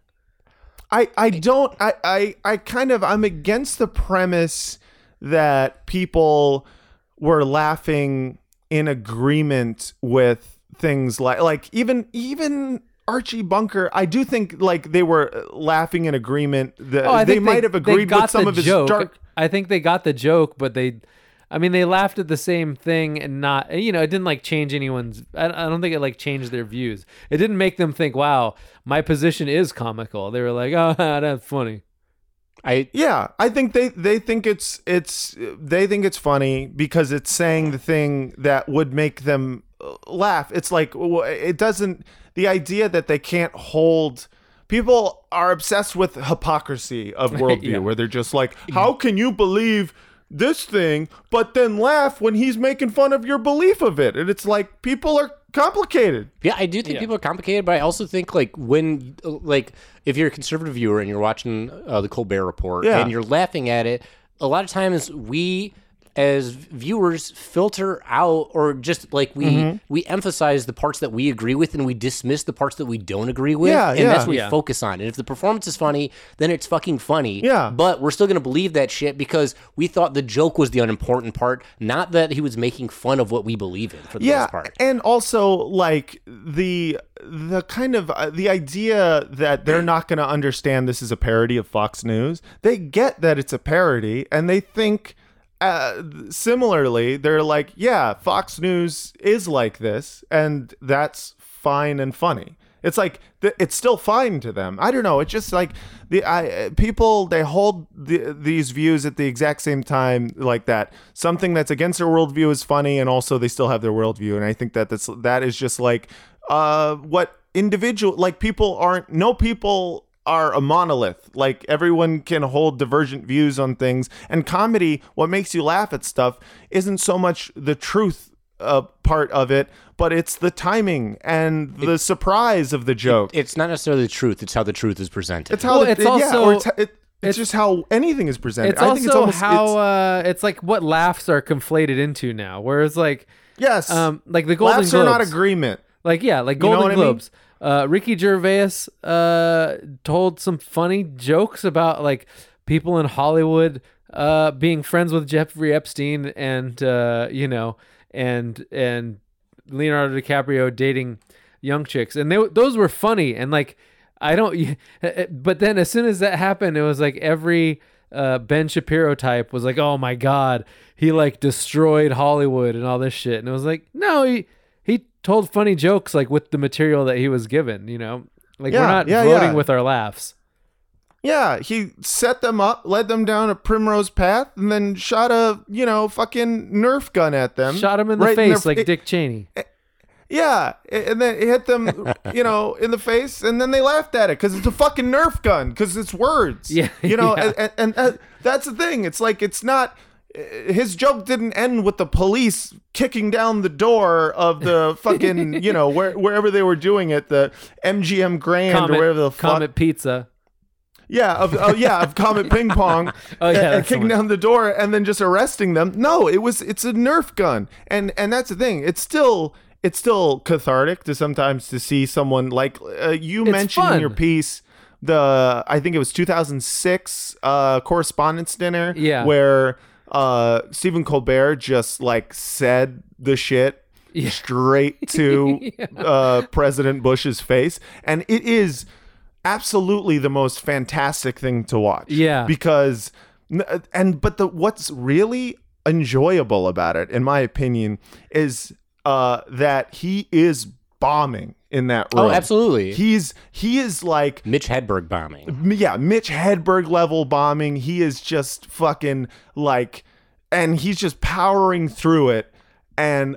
I, I don't I, I I kind of I'm against the premise that people were laughing in agreement with things like like even even Archie Bunker I do think like they were uh, laughing in agreement that Oh, they think might have they agreed with some of his joke. dark I think they got the joke, but they, I mean, they laughed at the same thing and not, you know, it didn't like change anyone's. I, I don't think it like changed their views. It didn't make them think, "Wow, my position is comical." They were like, "Oh, that's funny." I Yeah, I think they they think it's it's they think it's funny because it's saying the thing that would make them uh, laugh. It's like it doesn't the idea that they can't hold people are obsessed with hypocrisy of worldview Yeah. where they're just like, how can you believe this thing but then laugh when he's making fun of your belief of it? And it's like people are complicated. Yeah, I do think people are complicated, but I also think like when like if you're a conservative viewer and you're watching uh, the Colbert Report Yeah. and you're laughing at it, a lot of times we as viewers filter out or just like we Mm-hmm. we emphasize the parts that we agree with and we dismiss the parts that we don't agree with Yeah, and yeah. that's what we Yeah. focus on and if the performance is funny then it's fucking funny Yeah. but we're still going to believe that shit because we thought the joke was the unimportant part not that he was making fun of what we believe in for the yeah most part and also like the the kind of uh, the idea that they're not going to understand this is a parody of fox news they get that it's a parody and they think uh, similarly they're like yeah fox news is like this and that's fine and funny it's like th- it's still fine to them. I don't know. It's just like the I people they hold the, these views at the exact same time like that. Something that's against their worldview is funny, and also they still have their worldview. And I think that that's that is just like uh what individual like people aren't. No people are a monolith. Like everyone can hold divergent views on things. And comedy, what makes you laugh at stuff, isn't so much the truth uh, part of it, but it's the timing and the surprise of the joke. it's not necessarily the truth it's how the truth is presented it's how Well, the, it's yeah, also- or it's, it, it's, it's- just how anything is presented. It's I also think it's almost how it's, uh, it's like what laughs are conflated into now. Whereas like yes, um like the Golden laughs Globes, are not agreement. like yeah, like You know Golden what I mean? Uh, Ricky Gervais uh, told some funny jokes about like people in Hollywood uh, being friends with Jeffrey Epstein and uh, you know and and Leonardo DiCaprio dating young chicks, and they those were funny and like I don't. But then as soon as that happened, it was like every uh, Ben Shapiro type was like, "Oh my god, he like destroyed Hollywood and all this shit," and it was like, no, he told funny jokes like with the material that he was given. You know, like we're not yeah, voting yeah. with our laughs. Yeah, he set them up, led them down a primrose path, and then shot a you know fucking Nerf gun at them. Shot him in the right face their- like it- Dick Cheney. Yeah, and then it hit them, you know, in the face, and then they laughed at it because it's a fucking Nerf gun because it's words. Yeah, you know, yeah. and, and, and uh, that's the thing. It's like it's not. His joke didn't end with the police kicking down the door of the fucking you know where, wherever they were doing it the MGM Grand Comet, or wherever the fuck. Comet Pizza. yeah of oh, yeah of Comet Ping Pong. Oh, yeah, and- and kicking down the door and then just arresting them. No it was it's a Nerf gun. And and that's the thing. It's still it's still cathartic to sometimes to see someone like uh, you It's mentioned in your piece the I think it was 2006 uh correspondence dinner Yeah. where uh Stephen Colbert just like said the shit straight to uh President Bush's face. And it is absolutely the most fantastic thing to watch. Yeah. because and but the what's really enjoyable about it in my opinion is uh that he is bombing in that oh, room Oh, absolutely. he's he is like Mitch Hedberg bombing. Yeah, Mitch Hedberg level bombing. He is just fucking like, and he's just powering through it, and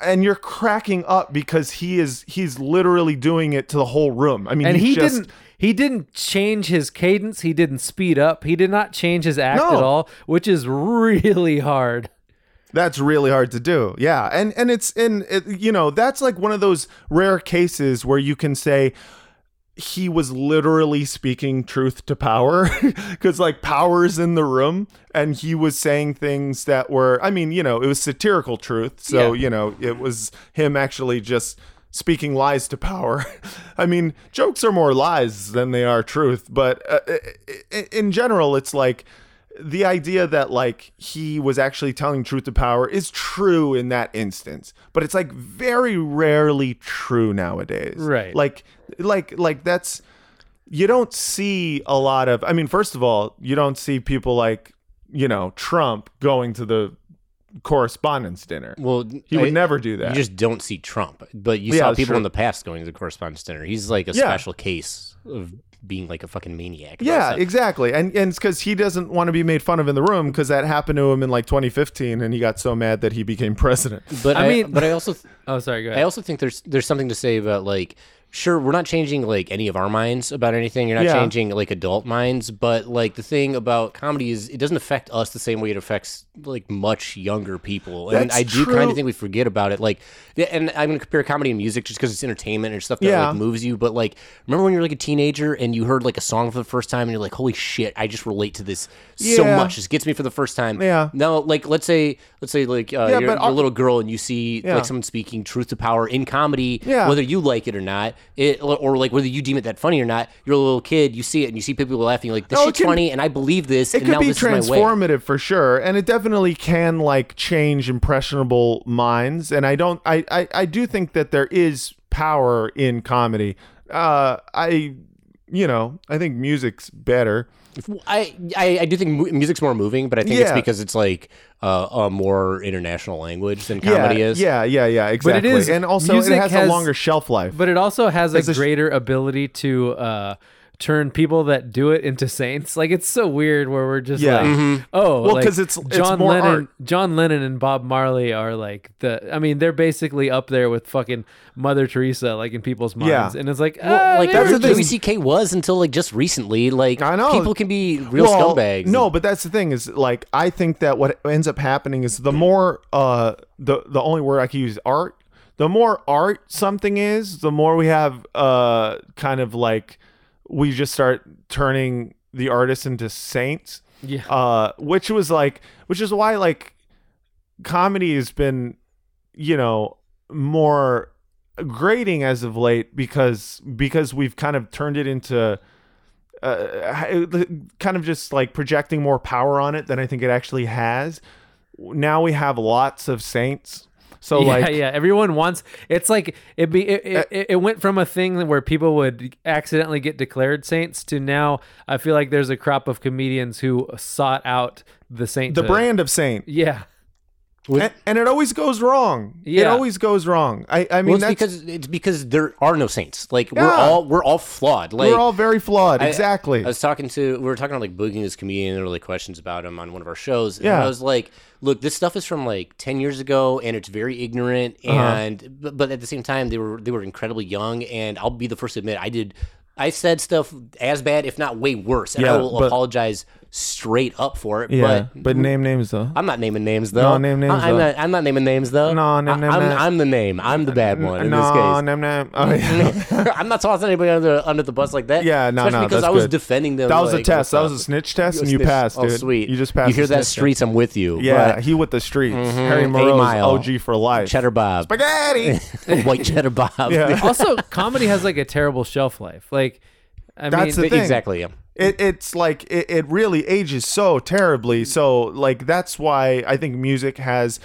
and you're cracking up because he is he's literally doing it to the whole room. I mean, And he's he just, didn't he didn't change his cadence, he didn't speed up, he did not change his act No. at all, which is really hard. That's really hard to do. Yeah, and and it's in it, you know that's like one of those rare cases where you can say he was literally speaking truth to power because like power's in the room and he was saying things that were i mean you know it was satirical truth so Yeah. you know it was him actually just speaking lies to power i mean jokes are more lies than they are truth but uh, in general it's like the idea that like he was actually telling truth to power is true in that instance but it's like very rarely true nowadays Right. like like like that's you don't see a lot of i mean first of all you don't see people like you know trump going to the correspondence dinner Well, he would I- never do that You just don't see Trump, but you Yeah, saw people true. in the past going to the correspondence dinner. He's like a Yeah. special case of being like a fucking maniac. yeah exactly. And and it's because he doesn't want to be made fun of in the room because that happened to him in like 2015 and he got so mad that he became president. But I I, mean- but I also Oh, sorry, go I also think there's there's something to say about like sure we're not changing like any of our minds about anything. You're not Yeah. changing like adult minds, but like the thing about comedy is it doesn't affect us the same way it affects like much younger people. And That's I do kind of think we forget about it. Like and I'm gonna compare comedy and music just because it's entertainment and stuff that Yeah. like moves you. But like remember when you're like a teenager and you heard like a song for the first time and you're like, holy shit, I just relate to this so much. This gets me for the first time. Yeah. Now like let's say let's say like uh, Yeah, you're, you're a little girl and you see Yeah. like someone speaking truth to power in comedy, Yeah. whether you like it or not, it or like whether you deem it that funny or not, you're a little kid, you see it and you see people laughing, you're like this shit's can- funny and I believe this, it and could be this is my way. transformative for sure and it definitely can like change impressionable minds and i don't I, I i do think that there is power in comedy uh i you know i think music's better I, I I do think mu- music's more moving, but I think it's because it's like uh, a more international language than comedy yeah is. yeah yeah yeah exactly But it is, and also it music has, has- a longer shelf life. But it also has a It's a sh- greater ability to uh, turn people that do it into saints. Like it's so weird where we're just Yeah. like, Mhm. oh, Well, like, 'cause it's- it's John more Lennon. art. John Lennon and Bob Marley are like the. I mean, they're basically up there with fucking Mother Teresa, like in people's minds. Yeah. minds. And it's like, Well, ah, like they're that's the that's thing. Louis C.K. was until like just recently. Like I know. people can be real Well, scumbags. No, but that's the thing is like I think that what ends up happening is the more uh the the only word I can use is art. The more art something is, the more we have uh kind of like we just start turning the artists into saints. Yeah. Uh which was like which is why like comedy has been you know more grading as of late because because we've kind of turned it into uh, kind of just like projecting more power on it than I think it actually has. Now we have lots of saints. So yeah, like yeah. Everyone wants. It's like it be. It, Uh, it, it, it went from a thing where people would accidentally get declared saints to now. I feel like there's a crop of comedians who sought out the saint. the brand of saint. Yeah. And, and it always goes wrong. It always goes wrong. I I mean well, it's that's because it's because there are no saints. Like we're all we're all flawed. Like we're all very flawed. I- exactly. I was talking to we were talking about like boogieing this comedian and there were like questions about him on one of our shows. And Yeah. I was like, look, this stuff is from like ten years ago and it's very ignorant Uh-huh. and but, but at the same time they were they were incredibly young and I'll be the first to admit I did I said stuff as bad, if not way worse, and Yeah, I will but- apologize straight up for it. Yeah, but but name names though. I'm not naming names though. No, name names, I, am not. I'm not naming names though. No, name- I- name I'm, names. I'm the name. I'm the bad one in no, this case. name name. Oh, yeah. I'm not tossing anybody under under the bus like that. Yeah, no, especially no, because that's I was good. defending them. that was a test. That was a snitch test, and You you snitch- passed, Oh, dude. sweet. You just passed. You hear that? snitch Streets, I'm with you. Yeah, But he with the streets. Mm-hmm. Harry A Moreau's mile. OG for life. Cheddar Bob, Spaghetti. white cheddar Bob. Yeah. also, comedy has like a terrible shelf life. Like, I That's mean, the thing. exactly. Yeah. It, it's like it, it really ages so terribly. So like that's why I think music has.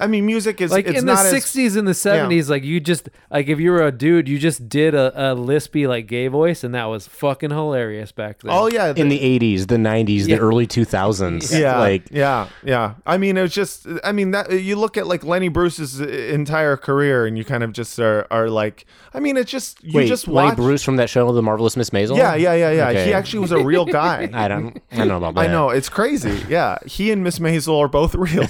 I mean, music is like it's in the not as- 60s and the 70s like you just like if you were a dude you just did a, a lispy like gay voice and that was fucking hilarious back then Oh yeah, In the 80s, the 90s, Yeah. the early 2000s. yeah, Like, yeah, yeah. I mean, it was just. I mean, that you look at like Lenny Bruce's entire career, and you kind of just are, are like. I mean, it's just you wait, just Lenny. Bruce from that show, The Marvelous Miss Maisel? Yeah, yeah, yeah, yeah. Okay. He actually was a real guy. I don't, I don't know about that. I know it's crazy. Yeah, he and Miss Maisel are both real.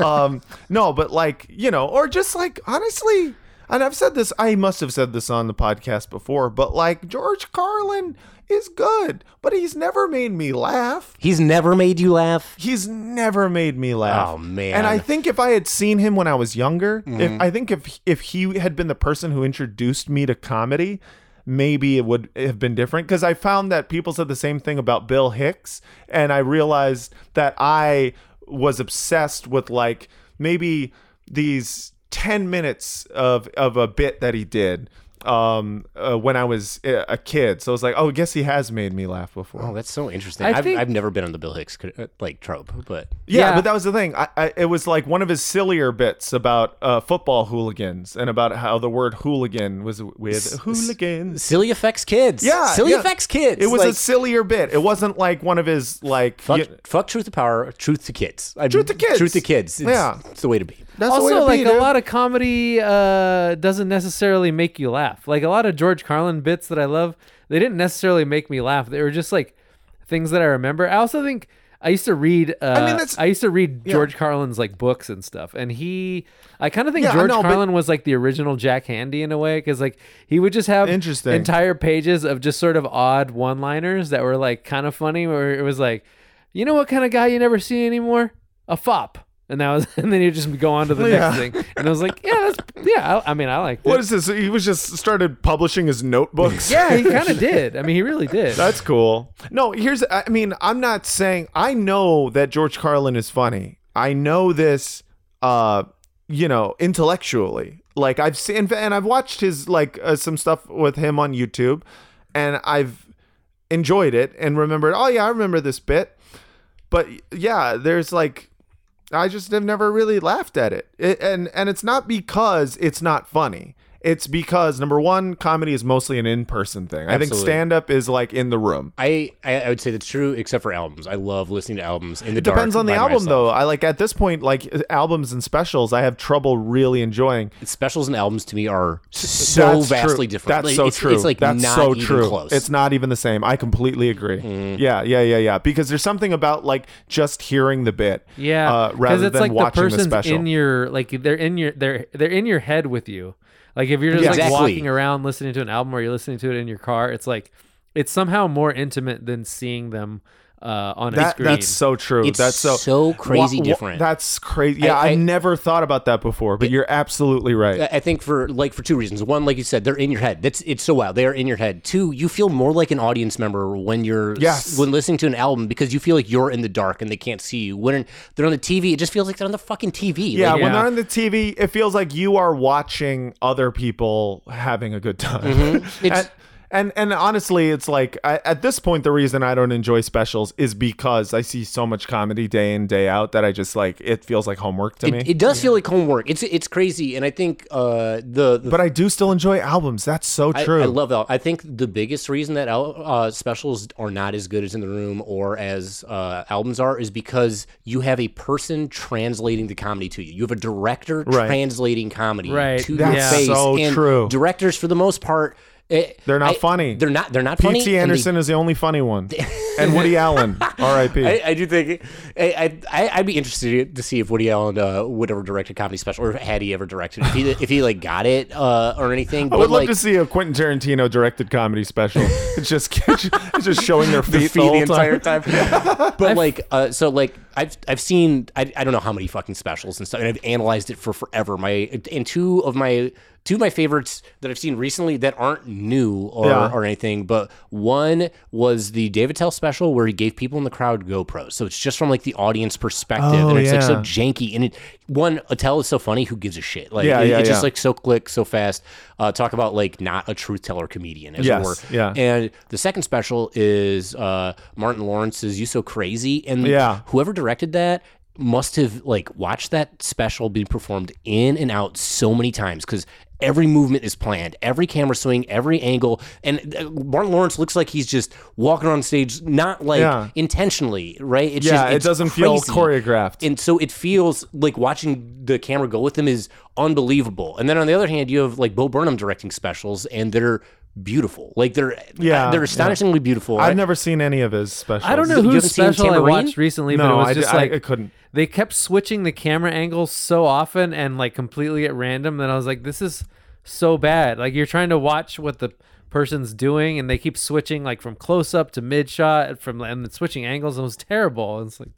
um, no, but like you know, or just like honestly, and I've said this. I must have said this on the podcast before, but like George Carlin is good, but he's never made me laugh. He's never made you laugh. He's never made me laugh. Oh, man. And I think if I had seen him when I was younger, Mm-hmm. if I think if if he had been the person who introduced me to comedy, maybe it would have been different because I found that people said the same thing about Bill Hicks and I realized that I was obsessed with like maybe these 10 minutes of of a bit that he did um uh, when I was a a kid. So I was like, "Oh, I guess he has made me laugh before." Oh, that's so interesting. I I've, think- I've never been on the Bill Hicks uh, like trope, but Yeah, Yeah. but that was the thing. I, I, it was like one of his sillier bits about uh, football hooligans and about how the word hooligan was with hooligans. silly affects kids. Yeah, silly yeah. affects kids. It was like, a sillier bit. It wasn't like one of his like. fuck, y- fuck truth to power, truth to kids. I, Truth to kids. Truth to kids. It's, Yeah. it's the way to be. That's also like be, a lot of comedy uh doesn't necessarily make you laugh. Like a lot of george carlin bits that i love they didn't necessarily make me laugh. They were just like things that i remember. I also think i used to read uh, mean, that's- i used to read george carlin's like books and stuff. And he i kind of think Yeah, george know, but- carlin was like the original Jack Handey in a way because like he would just have Interesting. entire pages of just sort of odd one liners that were like kind of funny where it was like you know what kind of guy you never see anymore? A fop and that was and then you just go on to the Yeah. next thing and i was like yeah that's yeah i, I mean i like What is this? He was just started publishing his notebooks. yeah he kind of did i mean he really did That's cool. No, here's I mean, I'm not saying I know that George Carlin is funny. I know this uh you know, intellectually. Like I've seen and I've watched his like uh, some stuff with him on YouTube and I've enjoyed it and remembered, "Oh yeah, I remember this bit." But yeah, there's like I just have never really laughed at it. it and and it's not because it's not funny. It's because number one, comedy is mostly an in-person thing. I think stand-up is like in the room. I, I I would say that's true, except for albums. I love listening to albums in the dark. Depends on the album myself. though. I like at this point, like albums and specials, I have trouble really enjoying. Specials and albums to me are so That's vastly true. different. That's Like, so it's, true. It's like That's not so even true. close. It's not even the same. I completely agree. Mm-hmm. Yeah, yeah, yeah, yeah. Because there's something about like just hearing the bit, yeah uh, rather it's than like the watching the, person's special. in your like they're in your they're they're in your head with you like if you're just Yeah. like walking around listening to an album or you're listening to it in your car it's like it's somehow more intimate than seeing them uh on a screen that's so true. It's that's so so crazy Wha- wha- different. That's crazy. Yeah, I, I- never thought about that before, but you're absolutely right. I- I think for like for two reasons. One, like you said, they're in your head. That's it's so wild. They are in your head. Two, you feel more like an audience member when you're Yes. when listening to an album because you feel like you're in the dark and they can't see you. When they're on the TV, it just feels like they're on the fucking TV. Yeah, Like, when Yeah. they're on the TV, it feels like you are watching other people having a good time. Mm-hmm. It's- and, and and honestly, it's like I, at this point, the reason I don't enjoy specials is because I see so much comedy day in day out that I just like it feels like homework to me. it, it does feel like homework. It's it's crazy, and I think uh, the, the but I do still enjoy albums. That's so true. I love that. I think the biggest reason that uh, specials are not as good as in the room or as uh, albums are is because you have a person translating the comedy to you. You have a director Right. translating comedy Right. to That's your face. so and true. Directors, for the most part, It- They're not I- funny. They're not. They're not funny. P.T. and they- Anderson is the only funny one, and Woody Allen, R.I.P. I, I do think I, I I'd be interested to see if Woody Allen uh, would ever direct a comedy special, or had he ever directed if he if he like got it uh, or anything. I But would love like, to see a Quentin Tarantino directed comedy special. it's just it's just showing their feet the the, whole the entire time. time. but like, uh, so like, I've I've seen I, I don't know how many fucking specials and stuff, and I've analyzed it for forever. My and two of my two of my favorites that I've seen recently that aren't new or, Yeah. or anything, but one was the Dave Attell special where he gave people in the crowd GoPros, so it's just from like the audience perspective, Oh, and it's like so janky. And it one Attell is so funny, who gives a shit? Like, Yeah, it- yeah, it's just like so quick, so fast. Uh, talk about like not a truth teller comedian, as Yes, it were. yeah. And the second special is uh, Martin Lawrence's "You So Crazy," and Yeah. whoever directed that must have like watched that special being performed in and out so many times because every movement is planned, every camera swing, every angle, and uh, Martin Lawrence looks like he's just walking on stage, not like Yeah. intentionally, right? It's Yeah, just, it doesn't feel choreographed. And so it feels like watching the camera go with them is unbelievable. And then on the other hand, you have like Bo Burnham directing specials, and they're beautiful. Like they're Yeah, they're yeah. astonishingly beautiful. I've never seen any of his specials. I don't know You whose special I watched recently, but it No, was I, just I- like I couldn't. they kept switching the camera angles so often and like completely at random that I was like, this is so bad. Like you're trying to watch what the person's doing and they keep switching like from close up to mid shot from and then switching angles. It was terrible. It's like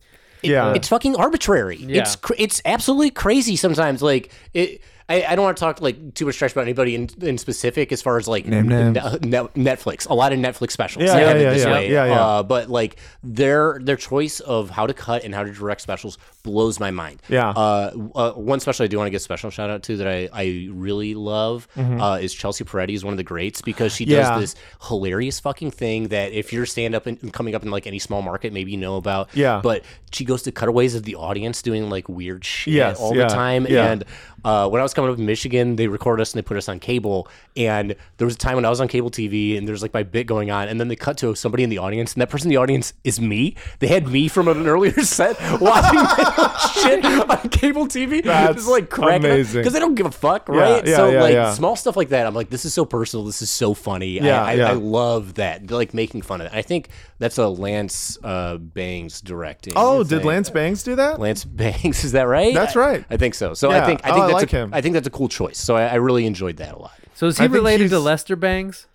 Yeah, it's fucking arbitrary. Yeah. It's cr- it's absolutely crazy sometimes. Like it. I, I don't want to talk like too much trash about anybody in, in specific as far as like Name names. Ne- Ne- Netflix. A lot of Netflix specials. Yeah, yeah, yeah, yeah, yeah, yeah. Uh, but like their their choice of how to cut and how to direct specials blows my mind. Yeah. Uh, uh, one special I do want to give a special shout out to that I, I really love uh, is Chelsea Peretti is one of the greats because she does Mm-hmm. Yeah. this hilarious fucking thing that if you're stand up and and coming up in like any small market maybe you know about. Yeah. But she goes to cutaways of the audience doing like weird shit Yes, all yeah, the time. yeah. And uh, when I was coming up in Michigan, they recorded us and they put us on cable. And there was a time when I was on cable TV and there's like my bit going on, and then they cut to somebody in the audience, and that person in the audience is me. They had me from an earlier set watching shit on cable TV. That's Just like cracking amazing. because they don't give a fuck, right? yeah, so yeah, like yeah. small stuff like that, I'm like, this is so personal. This is so funny. Yeah, I, I, yeah. I love that. They're like making fun of it. I think that's a Lance uh, Bangs directing. Oh, did Lance Bangs do that? Lance Bangs, is that right? That's right. I think so. So I think I Oh, think I that's like a, him. I think that's a cool choice. So I, I really enjoyed that a lot. so is he think related to Lester Bangs?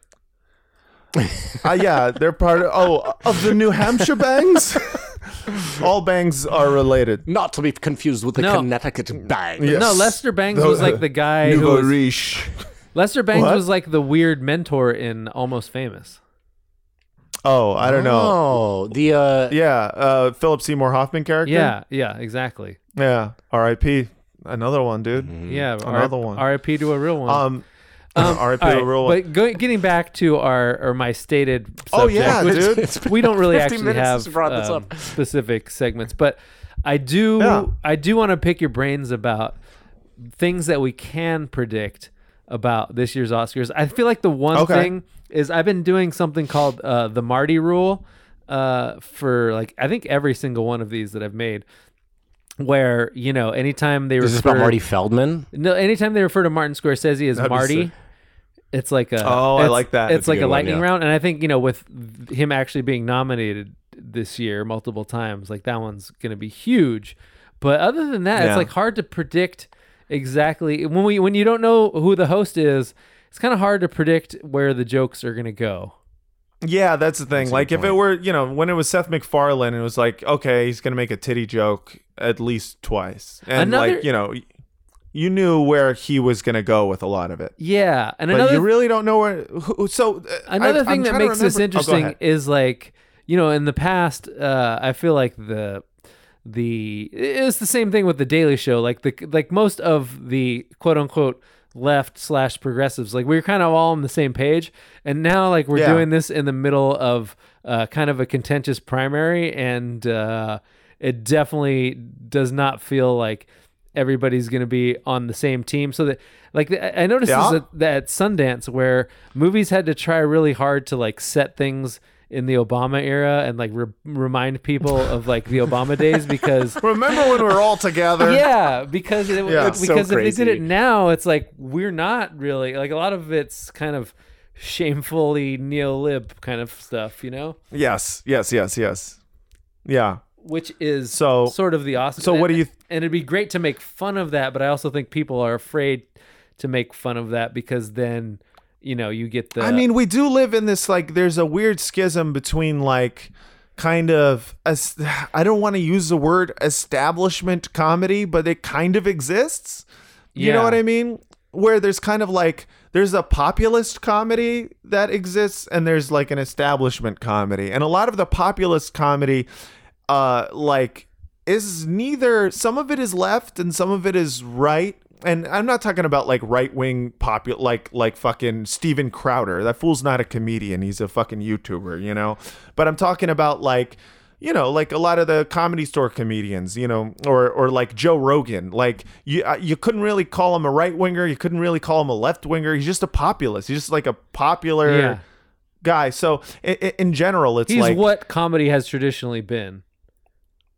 Uh, yeah, they're part of oh of the New Hampshire Bangs. All bangs are related. Not to be confused with the No. Connecticut Bang. Yes. No, Lester Bangs The- was like the guy who was, riche. Lester Bangs What? was like the weird mentor in Almost Famous. Oh, I don't know. Oh, the uh, Yeah, uh, Philip Seymour Hoffman character. Yeah, yeah, exactly. yeah. R.I.P. Another one, dude. Yeah, Another one. R.I.P. to a real one. Um, um, R.I.P. All to right, a real one. But go, getting back to our or my stated subject, Oh, yeah, which dude. we don't really 50 actually minutes have since you brought this um, up. specific segments, but I do Yeah. I do want to pick your brains about things that we can predict about this year's Oscars. I feel like the one Okay. thing is I've been doing something called uh, the Marty Rule uh, for like I think every single one of these that I've made. Where you know, anytime they is this refer about Marty Feldman? no, anytime they refer to Martin Scorsese as That'd Marty, it's like a Oh, I like that. It's That's like a, good one, lightning yeah. round, and I think you know with him actually being nominated this year multiple times, like that one's gonna be huge. But other than that, Yeah. it's like hard to predict exactly when we when you don't know who the host is. It's kind of hard to predict where the jokes are gonna go. Yeah, that's the thing. That's like if it were, you know, when it was Seth MacFarlane, it was like, okay, he's gonna make a titty joke at least twice, and Another- like you know, you knew where he was gonna go with a lot of it, Yeah, and but another you really don't know where. Who, so uh, another I, thing I'm that makes this Oh, interesting is like you know in the past uh i feel like the the it's the same thing with the daily show like the like most of the quote unquote left slash progressives like we were kind of all on the same page and now like we're Yeah. doing this in the middle of uh kind of a contentious primary and uh it definitely does not feel like everybody's going to be on the same team so that like I I noticed Yeah. this at, at Sundance where movies had to try really hard to like set things in the Obama era and like re- remind people of like the Obama days because Remember when we were all together? yeah because it, Yeah. It's so because if they did it now it's like we're not really like a lot of it's kind of shamefully neo-lib kind of stuff, you know, Yes, yes, yes, yes. Yeah. which is So- sort of the Oscars. so what do you- And it'd be great to make fun of that, but I also think people are afraid to make fun of that because then, you know, you get the. I mean, we do live in this like there's a weird schism between like kind of as I don't want to use the word establishment comedy, but it kind of exists. You know what I mean? Where there's kind of like there's a populist comedy that exists and there's like an establishment comedy. And a lot of the populist comedy uh like is neither some of it is left and some of it is right and i'm not talking about like right-wing popular like like fucking steven crowder. That fool's not a comedian. He's a fucking youtuber you know? But i'm talking about like you know like a lot of the comedy store comedians you know or or like joe rogan. Like you uh, you couldn't really call him a right-winger. You couldn't really call him a left-winger. He's just a populist. He's just like a popular Yeah. guy. So i i in general it's he's like what comedy has traditionally been.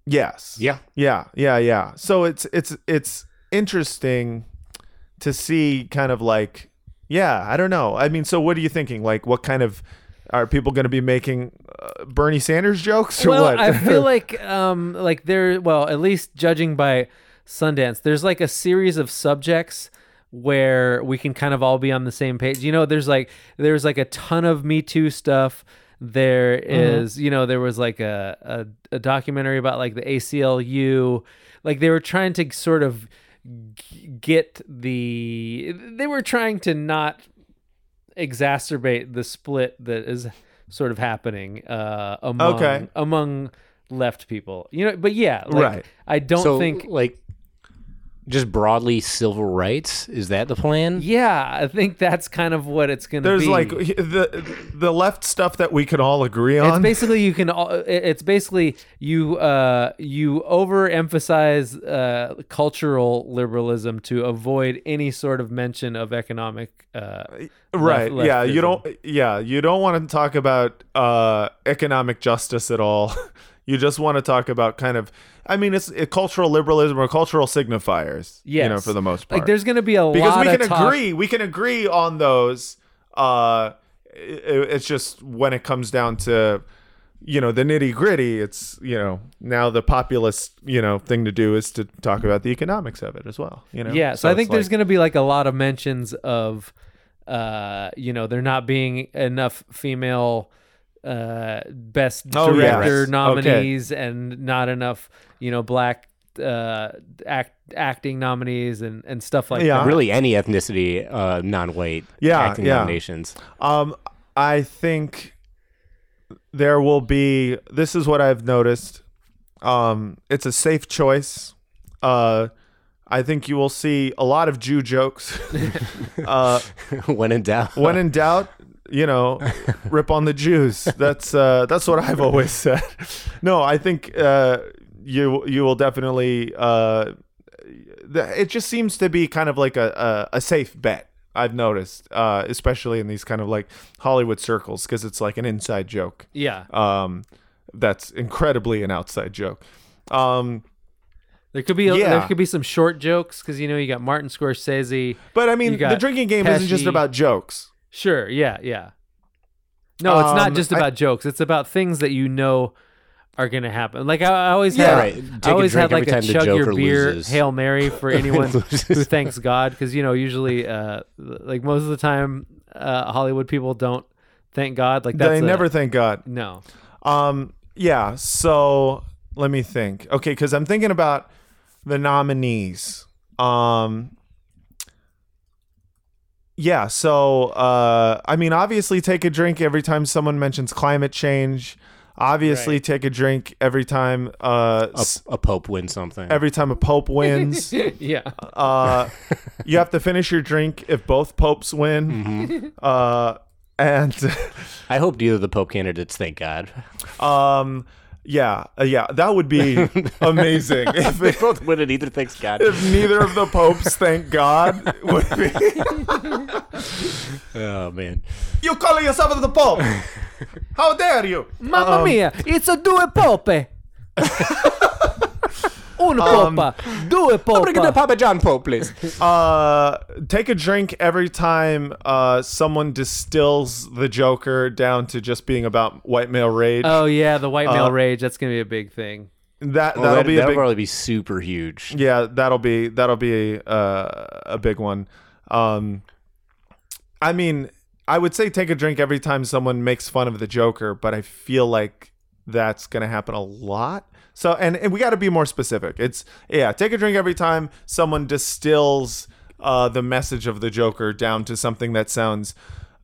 yes. Yeah. Yeah, yeah, yeah. So it's it's it's interesting to see kind of like yeah, I don't know. I mean, so what are you thinking? Like what kind of are people going to be making uh, Bernie Sanders jokes or well, what? I feel like um like there well, at least judging by Sundance, there's like a series of subjects where we can kind of all be on the same page. You know, there's like there's like a ton of Me Too stuff. There is, you know, there was like a, a a documentary about like the ACLU. Like they were trying to sort of g- get the they were trying to not exacerbate the split that is sort of happening uh among Okay. among left people you know but yeah like, Right. i don't so, think like, just broadly civil rights. Is that the plan? yeah i think that's kind of what it's gonna be. There's like the the left stuff that we can all agree on. it's on. basically you can all, it's basically you uh you overemphasize uh cultural liberalism to avoid any sort of mention of economic uh right. left- yeah, you don't yeah, you don't want to talk about uh economic justice at all. you just want to talk about kind of I mean, it's it, cultural liberalism or cultural signifiers, you know, for the most part. like there's gonna be a because lot we can talk- agree we can agree on those uh it- it's just when it comes down to you know the nitty gritty it's you know now the populist you know thing to do is to talk about the economics of it as well you know Yeah, so, I think there's like- going to be like a lot of mentions of, uh, you know, there not being enough female uh, best Oh, yes. director Okay. nominees and not enough, you know, black uh, act acting nominees and and stuff like Yeah. that. Really, any ethnicity, uh, non-white Yeah, acting yeah. nominations. Um, I think there will be. This is what I've noticed. Um, it's a safe choice. Uh, I think you will see a lot of Jew jokes. uh, when in doubt. when in doubt, you know, rip on the Jews. That's uh, that's what I've always said. No, I think uh, you you will definitely. Uh, it just seems to be kind of like a a, a safe bet. I've noticed, uh, especially in these kind of like Hollywood circles, because it's like an inside joke. Yeah, Um, that's incredibly an outside joke. Um, there could be a, Yeah. there could be some short jokes because you know you got Martin Scorsese. but I mean, the drinking game isn't just about jokes. Sure, yeah, yeah. No, it's not Um, just I- about jokes. It's about things that you know are gonna happen. Like I, I always Yeah. had, Right. I Take a always had drink like every a time the chug your Joker beer loses. hail mary for anyone Loses. who thanks God, because you know usually, uh, like most of the time, uh, Hollywood people don't thank God. Like that's They a- never thank God. no. Um, yeah. So let me think. Okay, because I'm thinking about the nominees. Um, yeah. So, uh, I mean, obviously, take a drink every time someone mentions climate change. Obviously, Right. take a drink every time. Uh, a, s- a pope wins something. every time a pope wins. yeah. uh, you have to finish your drink if both popes win. Uh, and I hope neither of the pope candidates. Thank God. um, yeah, uh, yeah, that would be amazing if they both win and either thanks God. if neither of the popes, thank God, would be. Oh man. You calling yourself the pope? How dare you? Mamma Um, mia! It's a due pope. Una Um, popa, due popa. Papa John Pope, please. uh, take a drink every time uh, someone distills the Joker down to just being about white male rage. Oh yeah, the white male Uh, rage. That's gonna be a big thing. that Well, that'll that, be that'll big. probably be super huge. Yeah, that'll be that'll be a uh, a big one. Um, I mean, I would say take a drink every time someone makes fun of the Joker, but I feel like that's gonna happen a lot. So, and, and we got to be more specific. It's yeah, take a drink every time someone distills uh, the message of the Joker down to something that sounds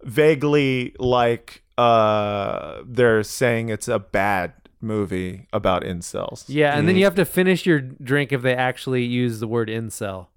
vaguely like uh, they're saying it's a bad movie about incels. Yeah, and then Mm. you have to finish your drink if they actually use the word incel.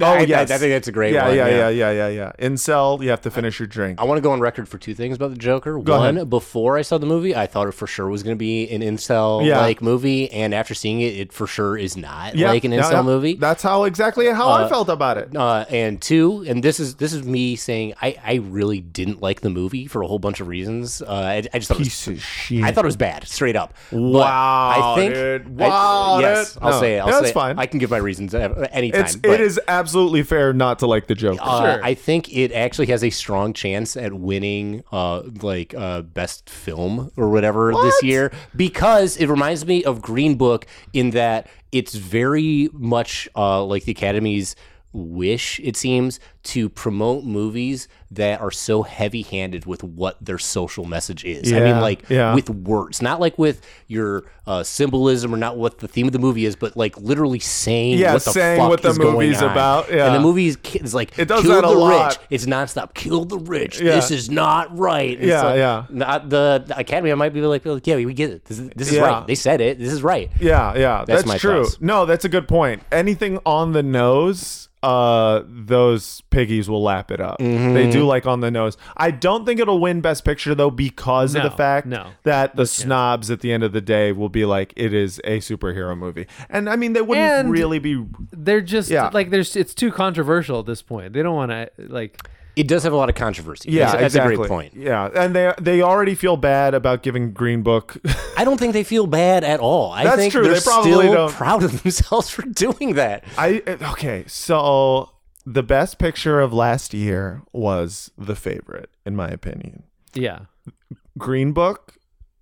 Oh, I, I- yes. I think that's a great yeah, one. yeah, yeah, yeah, yeah, yeah. yeah. Incel, you have to finish your drink. I want to go on record for two things about the Joker. Go One, ahead. before I saw the movie, I thought it for sure was going to be an incel Yeah. like movie, and after seeing it, it for sure is not Yeah, like an yeah, incel yeah. movie. That's how exactly how I Uh, felt about it. Uh, and two, and this is this is me saying I, I really didn't like the movie for a whole bunch of reasons. Uh, I, I just thought it was, of shit. I thought it was bad, straight up. But Wow, I think dude. I- Wow, yes, dude. I'll No, say it. I'll that's say it. fine. I can give my reasons anytime. any it's but- it is absolutely fair not to like the Joker. Uh, Sure. I think it actually has a strong chance at winning, uh, like uh, best film or whatever this year because it reminds me of Green Book in that it's very much uh, like the Academy's wish, it seems, to promote movies that are so heavy-handed with what their social message is. I mean, like yeah. with words, not like with your uh, symbolism or not what the theme of the movie is, but like literally saying Yeah, what the saying fuck what the is going movie's on. about, And the movie is, like It does kill that a the lot. rich. It's nonstop. Kill the rich. Yeah. This is not right. It's Yeah, like- yeah. Not the, the Academy. I might be like, like, yeah, we get it. This is, this is Yeah. right. They said it. This is right. Yeah, yeah, That's that's, my true. thoughts. No, that's a good point. Anything on the nose, uh, those piggies will lap it up. Mm-hmm. They do like on the nose. I don't think it'll win Best Picture though, because of the fact no. that the snobs at the end of the day will be like, it is a superhero movie, and I mean they wouldn't And- really be. They're just Yeah. like there's it's too controversial at this point. They don't want to like It does have a lot of controversy. Yeah, that's, that's a great point. Yeah, and they they already feel bad about giving Green Book. I don't think they feel bad at all. I That's think true. they're They probably still don't. proud of themselves for doing that. I okay, so the best picture of last year was the favorite, in my opinion. yeah. Green Book,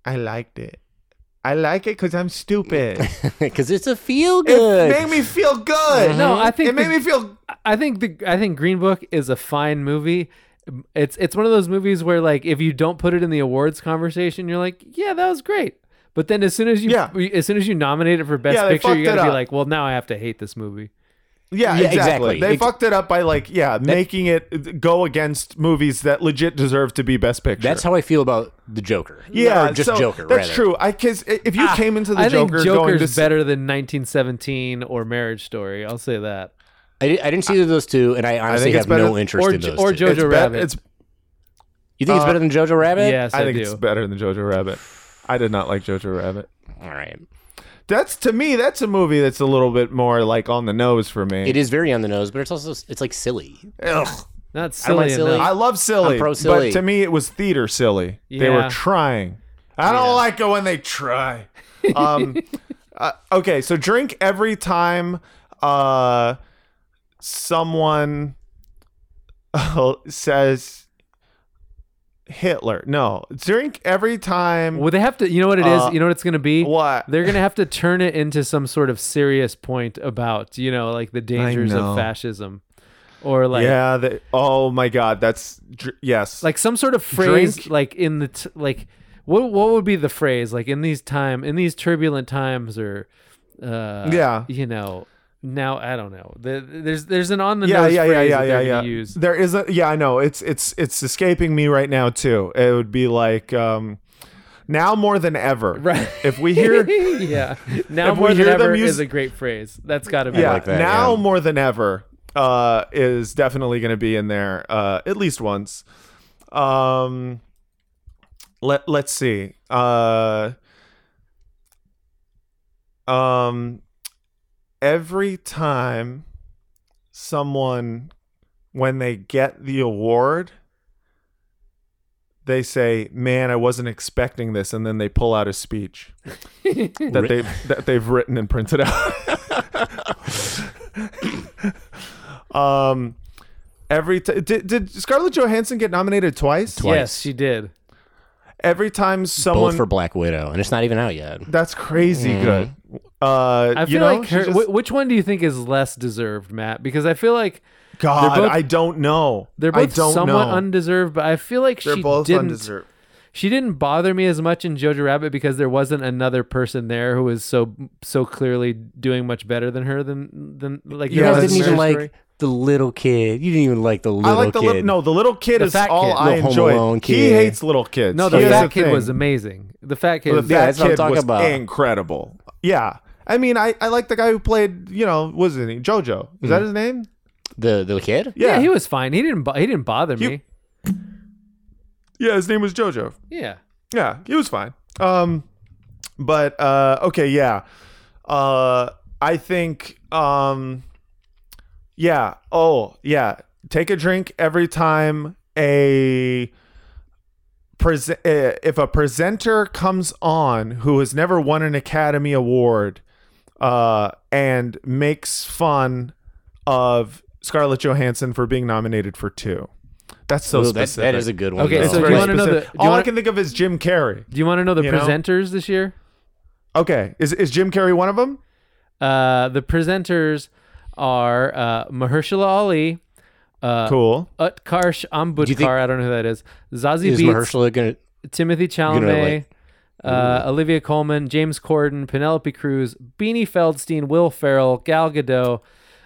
I liked it. I like it because I'm stupid. Because it's a feel it good. made me feel good. No, I think it made the- me feel. I think the I think Green Book is a fine movie. It's it's one of those movies where like if you don't put it in the awards conversation, you're like, yeah, that was great. But then as soon as you Yeah. as soon as you nominate it for best Yeah, picture, you fucked got to be like, well, now I have to hate this movie. Yeah, Yeah, exactly. exactly. They Ex- fucked it up by like, yeah, making it go against movies that legit deserve to be best picture. That's how I feel about the Joker. yeah, Or just so Joker. That's rather. true. I because if you came into the Ah, I Joker think going Joker's to better than 1917 or Marriage Story. I'll say that. I, I didn't see those two, and I honestly think it's have better- no interest or in Jo- those or two. Jojo it's, be- Rabbit. it's You think it's Uh, better than Jojo Rabbit? yes, I, I think do. it's better than Jojo Rabbit. I did not like Jojo Rabbit. All right. That's to me. That's a movie that's a little bit more like on the nose for me. It is very on the nose, but it's also it's like silly. Ugh. Not I don't silly mind silly. enough. I love silly, I'm pro silly. but to me it was theater silly. They were trying. I don't like it when they try. Um, uh, okay, so drink every time uh, someone uh, says Hitler. No, drink every time. Well, they have to. You know what it is. Uh, you know what it's going to be. what? They're going to have to turn it into some sort of serious point about you know like the dangers of fascism, or like yeah. They, oh my God. That's dr- yes. like some sort of phrase Drink- like in the t- like what what would be the phrase like in these time in these turbulent times or uh Yeah. you know now I don't know the, there's there's an on the yeah, nose yeah, yeah, phrase yeah, that yeah, they're yeah. use There is a yeah, I know. It's it's it's escaping me right now too. It would be like um now more than ever. right If we hear yeah now more than ever use- is a great phrase that's got to be yeah, like that, now yeah. more than ever uh is definitely going to be in there uh at least once. Um let let's see. Uh um every time someone when they get the award they say, "Man, I wasn't expecting this," and then they pull out a speech that they that they've written and printed out. um, every t- did did Scarlett Johansson get nominated twice? Yes, she did. Every time someone Both for Black Widow, and it's not even out yet. that's crazy good. Uh, I you feel know, like her, just- which one do you think is less deserved, Matt? Because I feel like God, both- I don't know. they're I both don't somewhat know. undeserved, but I feel like They're she both didn't. undeserved. She didn't bother me as much in Jojo Rabbit because there wasn't another person there who was so so clearly doing much better than her than than like Yeah, there was that's in didn't even Marriage like the little kid. You didn't even like the little I like the kid. li- no. The little kid The is fat all kid. I The Home enjoy. Alone He hates little kids. No, the He fat kid thing. was amazing. The fat kid. The was- fat that's what I'm kid talking was about. incredible. Yeah, I mean, I, I like the guy who played. You know, was it JoJo? Is that his name? The the kid. yeah, he was fine. He didn't. bo- He didn't bother You- me. Yeah, his name was JoJo. Yeah. Yeah, he was fine. Um, but uh, okay, yeah. Uh, I think um, yeah. Oh, yeah. Take a drink every time a present uh, if a presenter comes on who has never won an Academy Award uh, and makes fun of Scarlett Johansson for being nominated for two. That's so Ooh, that, specific. that is a good one. Okay, though. so do you wanna know the- do you All I wanna- can think of is Jim Carrey. Do you want to know the You know? presenters this year? Okay, is is Jim Carrey one of them? Uh, the presenters are uh, Mahershala Ali, uh, Cool. Utkarsh Ambudkar. you think- I don't know who that is. Zazie is Beetz, Mahershala gonna? Timothy Chalamet, like- uh, Olivia Colman, James Corden, Penelope Cruz, Beanie Feldstein, Will Ferrell, Gal Gadot,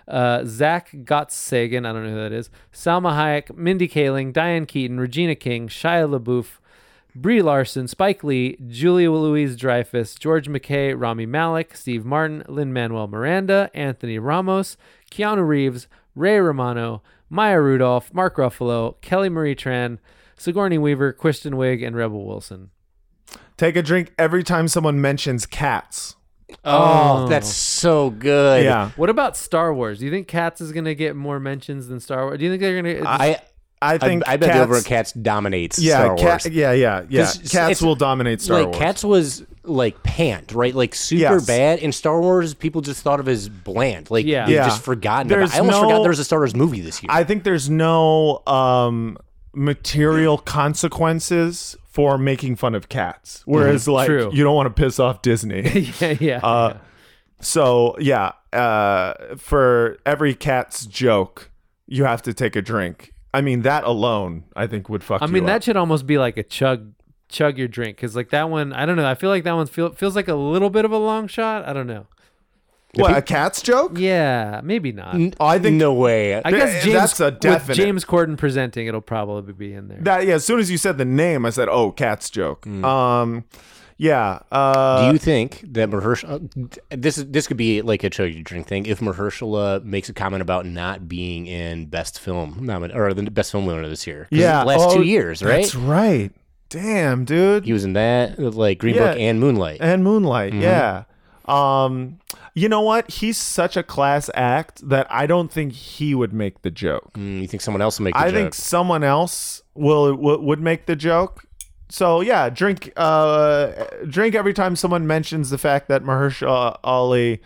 uh, Zach Gottsagen, I don't know who that is, Salma Hayek, Mindy Kaling, Diane Keaton, Regina King, Shia LaBeouf, Brie Larson, Spike Lee, Julia Louise Dreyfus, George MacKay, Rami Malek, Steve Martin, Lin Manuel Miranda, Anthony Ramos, Keanu Reeves, Ray Romano, Maya Rudolph, Mark Ruffalo, Kelly Marie Tran, Sigourney Weaver, Kristen Wiig, and Rebel Wilson. Take a drink every time someone mentions cats. Oh, Oh. that's so good. Yeah. What about Star Wars? Do you think Cats is gonna get more mentions than Star Wars? Do you think they're gonna? I I I, think I bet cats, the over Cats dominates yeah, Star cat- Wars. yeah, yeah, yeah. 'Cause Cats will dominate Star like Wars. Cats was like panned, right? Like super Yes. bad. In Star Wars, people just thought of as bland. Like Yeah. they've Yeah. just forgotten. There's About. I almost no- forgot there was a Star Wars movie this year. I think there's no um material consequences for making fun of cats. Whereas like True. you don't want to piss off Disney. yeah, yeah. Uh, so yeah, uh, for every cat's joke, you have to take a drink. I mean, that alone, I think, would fuck. I mean, that up. should almost be like a chug, chug your drink, because like that one, I don't know. I feel like that one feel, feels like a little bit of a long shot. I don't know. What a cat's joke. Yeah, maybe not. I think no way. I guess James, that's a with. James Corden presenting, it'll probably be in there. that yeah. As soon as you said the name, I said, "Oh, cat's joke." Mm. Um, yeah. Uh, Do you think that Mahershala? This is this could be like a chug your drink thing. If Mahershala makes a comment about not being in best film nomin- or the best film winner this year, yeah. last oh, two years, right? That's right. Damn, dude. He was in that, like Green Yeah. Book and Moonlight. and Moonlight. Mm-hmm. Yeah. Um, you know what? He's such a class act that I don't think he would make the joke. Mm, you think someone else will make the I joke? think someone else will, will would make the joke. So yeah, drink uh drink every time someone mentions the fact that Mahershala Ali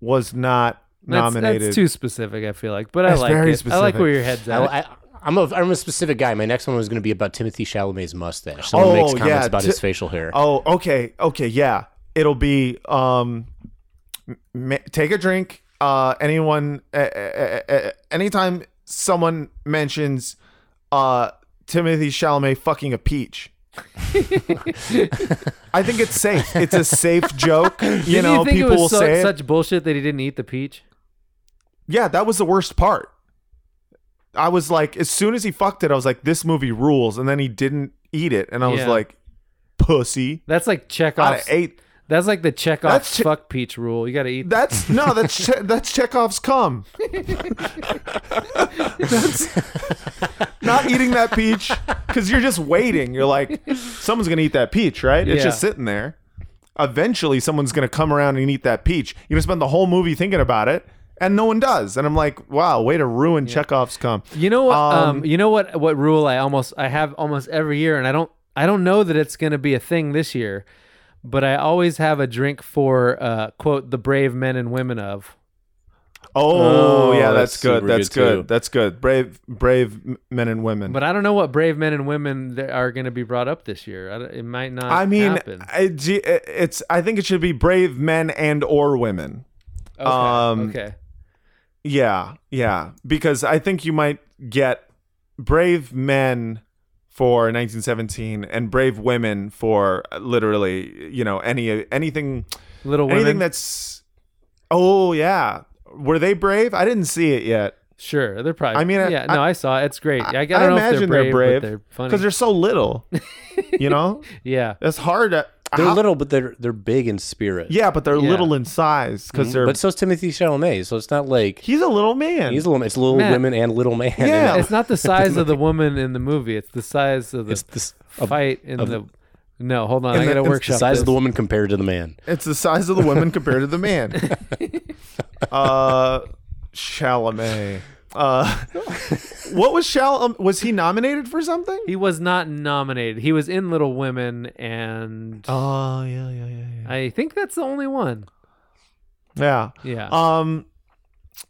was not that's, nominated. that's too specific. I feel like, but I like very it. I like where your head's at. I, I, I'm a I'm a specific guy. My next one was going to be about Timothy Chalamet's mustache. Someone makes Oh, comments yeah, about Ti- his facial hair. Oh, okay, okay, yeah. It'll be um, take a drink. Uh, anyone, uh, uh, anytime someone mentions uh Timothy Chalamet fucking a peach. I think it's safe. It's a safe joke. You Didn't know, you think people it was will so- say it. such bullshit that he didn't eat the peach? Yeah, that was the worst part. I was like, as soon as he fucked it, I was like, this movie rules. And then he didn't eat it, and I was Yeah. like, pussy. That's like check off. I ate That's like the Chekhov's That's Che- fuck peach rule. You got to eat. That's no, that's che- that's Chekhov's cum. that's not eating that peach because you're just waiting. You're like, someone's gonna eat that peach, right? It's Yeah. just sitting there. Eventually, someone's gonna come around and eat that peach. You're gonna spend the whole movie thinking about it, and no one does. And I'm like, wow, way to ruin Chekhov's cum. You know what? Um, Um, you know what? What rule I almost I have almost every year, and I don't I don't know that it's going to be a thing this year, but I always have a drink for uh, quote the brave men and women of. Oh, Oh, yeah, that's that's, good. That's good, good. That's good. Brave, brave men and women. But I don't know what brave men and women are going to be brought up this year. It might not. I mean, happen. I, it's. I think it should be brave men and or women. Okay. um, okay. Yeah, yeah, because I think you might get brave men for 1917 and brave women for uh, literally, you know, any anything Little anything that's Oh yeah. Were they brave? I didn't see it yet sure, they're probably. I mean, I- yeah. no, I saw it. It's great. I, I don't know if they're imagine brave, they're brave but they're funny. because they're so little. you know, yeah. it's hard. To, They're how- little, but they're they're big in spirit. yeah, but they're Yeah. little in size because they're. But so's Timothy Chalamet, so it's not like he's a little man. he's a little. It's little Matt. women and little man. in Yeah. It's not the size of the woman in the movie. It's the size of the It's the, s- of fight in the. No, hold on. I the- got to workshop the size this. of the woman compared to the man. It's the size of the woman compared to the man. uh, Chalamet. Uh, what was Chal? Um, was he nominated for something? He was not nominated. He was in Little Women, and Oh yeah, yeah, yeah, yeah. I think that's the only one. Yeah. Yeah. Um,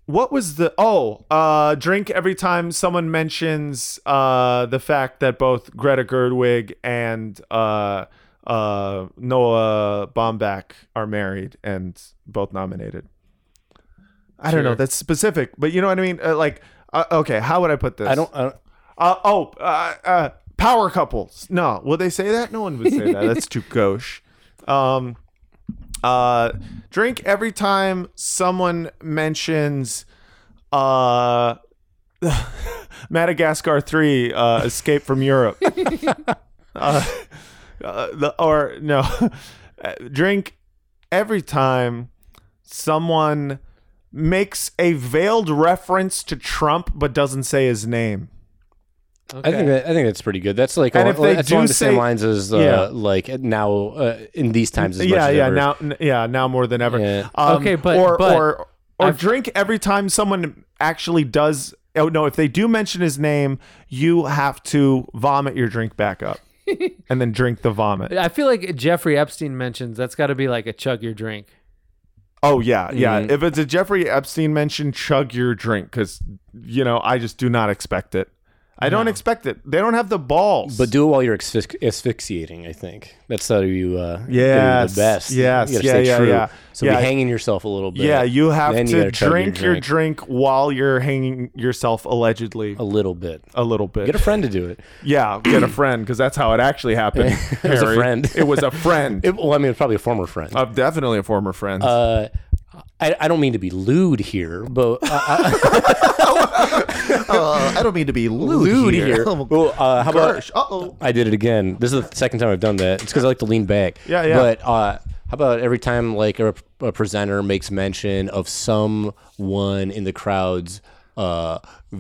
what was the? Oh, uh, drink every time someone mentions uh the fact that both Greta Gerwig and uh uh Noah Baumbach are married and both nominated. I don't know. That's specific, but you know what I mean. Uh, like, uh, okay, how would I put this? I don't. I don't Uh, oh, uh, uh, power couples. No, will they say that? No one would say that. That's too gauche. Um, uh, drink every time someone mentions uh, Madagascar 3 uh, Escape from Europe. uh, uh, the, or, no, Uh, drink every time someone makes a veiled reference to Trump but doesn't say his name. okay. I think that, I think that's pretty good. That's like And al- if they that's do along the same lines as uh, Yeah. like now uh, in these times. As much yeah, as yeah, ever. now, n- yeah, now more than ever. Yeah. Um, Okay, but- or but or or I've- drink every time someone actually does. Oh no, if they do mention his name, you have to vomit your drink back up, and then drink the vomit. I feel like Jeffrey Epstein mentions that's got to be like a chug your drink. Oh yeah, yeah. Mhm. If it's a Jeffrey Epstein mention, chug your drink because you know I just do not expect it. I don't expect it. They don't have the balls. But do it while you're asphyx- asphyxiating. I think that's how you. Uh, do Yes, the best. yes, you gotta yeah, stay yeah, true. yeah. So Yeah. be hanging yourself a little bit. yeah, you have Then you to gotta chug your drink your drink. while you're hanging yourself allegedly a little bit. a little bit. Get a friend to do it. Yeah, get a friend because that's how it actually happened. It was a friend. It was a friend. It, well, I mean, it's probably a former friend. uh, definitely a former friend. Uh, I, I don't mean to be lewd here, but uh, I don't mean to be lewd here. Well, uh, how about Uh oh. I did it again. This is the second time I've done that. It's because I like to lean back. Yeah, yeah. But uh, how about every time like a, a presenter makes mention of someone in the crowd's uh, uh,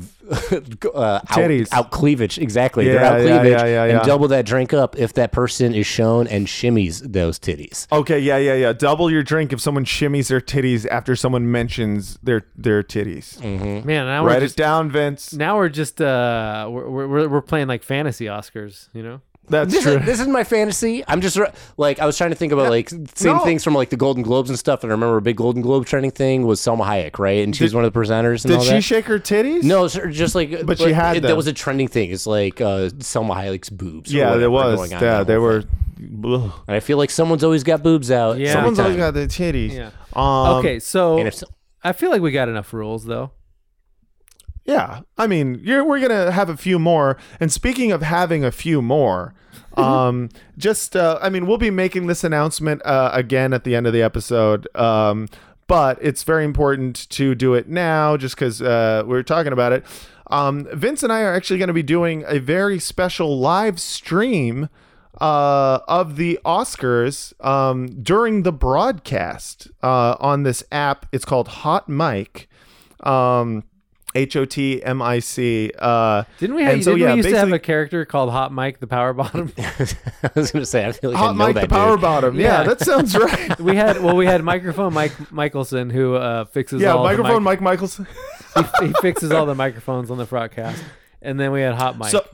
out, Titties. out cleavage, exactly. They're Yeah, out yeah, cleavage, yeah, yeah, yeah. and double that drink up if that person is shown and shimmies those titties. Okay, yeah, yeah, yeah. Double your drink if someone shimmies their titties after someone mentions their their titties. Mm-hmm. Man, now Write we're just it down, Vince. now we're just uh we're, we're we're playing like fantasy Oscars, you know? That's This true. is, this is my fantasy. I'm just like I was trying to think about like same No. things from like the Golden Globes and stuff. And I remember a big Golden Globe trending thing was Salma Hayek, right? And she was one of the presenters. And Did all she that. shake her titties? No, it's just like, But she had it, that was a trending thing. It's like uh, Salma Hayek's boobs. Yeah, there was. going on Yeah, that they were. And I feel like someone's always got boobs out. Yeah. Someone's always got their titties. Yeah. Um, okay, so And if so- I feel like we got enough rules though. Yeah, I mean, you're, we're gonna have a few more. And speaking of having a few more, um, just uh, I mean, we'll be making this announcement uh, again at the end of the episode. Um, but it's very important to do it now, just because uh, we're talking about it. Um, Vince and I are actually going to be doing a very special live stream uh, of the Oscars um, during the broadcast uh, on this app. It's called Hot Mic. Um, H O T M I C. Uh, Didn't we? Have, and so, didn't yeah, we used to have a character called Hot Mike the Power Bottom? I was gonna say I feel like I Hot know Mike that the Power. Bottom. Yeah, Yeah. that sounds right. we had well, we had microphone Mike Michelson who uh, fixes yeah, all microphone The mic- Mike Michelson. he, he fixes all the microphones on the broadcast, and then we had Hot Mike. So,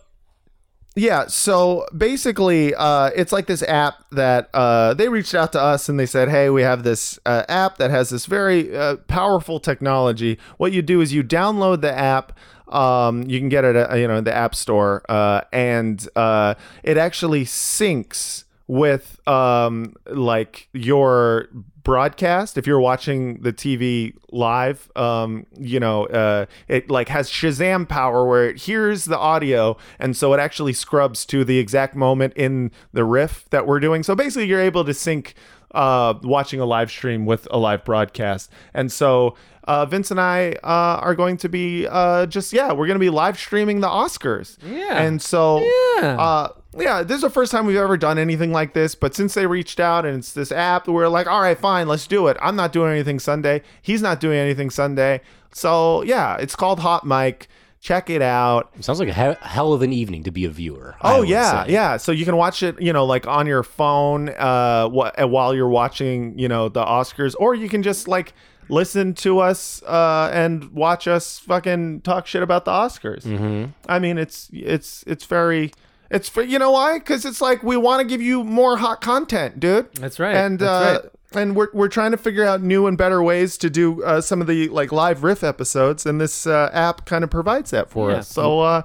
yeah, so basically, uh, it's like this app that uh, they reached out to us and they said, "Hey, we have this uh, app that has this very uh, powerful technology. What you do is you download the app." Um, you can get it at you know in the app store, uh, and uh, it actually syncs with um, like your broadcast if you're watching the tv live um you know uh it like has shazam power where it hears the audio and so it actually scrubs to the exact moment in the riff that we're doing so basically you're able to sync uh watching a live stream with a live broadcast and so uh, Vince and I uh, are going to be uh, just yeah, we're going to be live streaming the Oscars. Yeah. and so Yeah. Uh, yeah, this is the first time we've ever done anything like this. But since they reached out and it's this app, we're like, all right, fine, let's do it. I'm not doing anything Sunday. He's not doing anything Sunday. So yeah, it's called Hot Mic. Check it out. Sounds like a he- hell of an evening to be a viewer. Oh yeah, say. yeah. So you can watch it, you know, like on your phone, uh, wh- while you're watching, you know, the Oscars, or you can just like listen to us uh, and watch us fucking talk shit about the Oscars. Mm-hmm. I mean, it's it's it's very. It's for you know why? Because it's like we want to give you more hot content, dude. That's right, And that's uh, and we're we're trying to figure out new and better ways to do uh, some of the like live riff episodes, and this uh, app kind of provides that for Yeah. us. So, uh,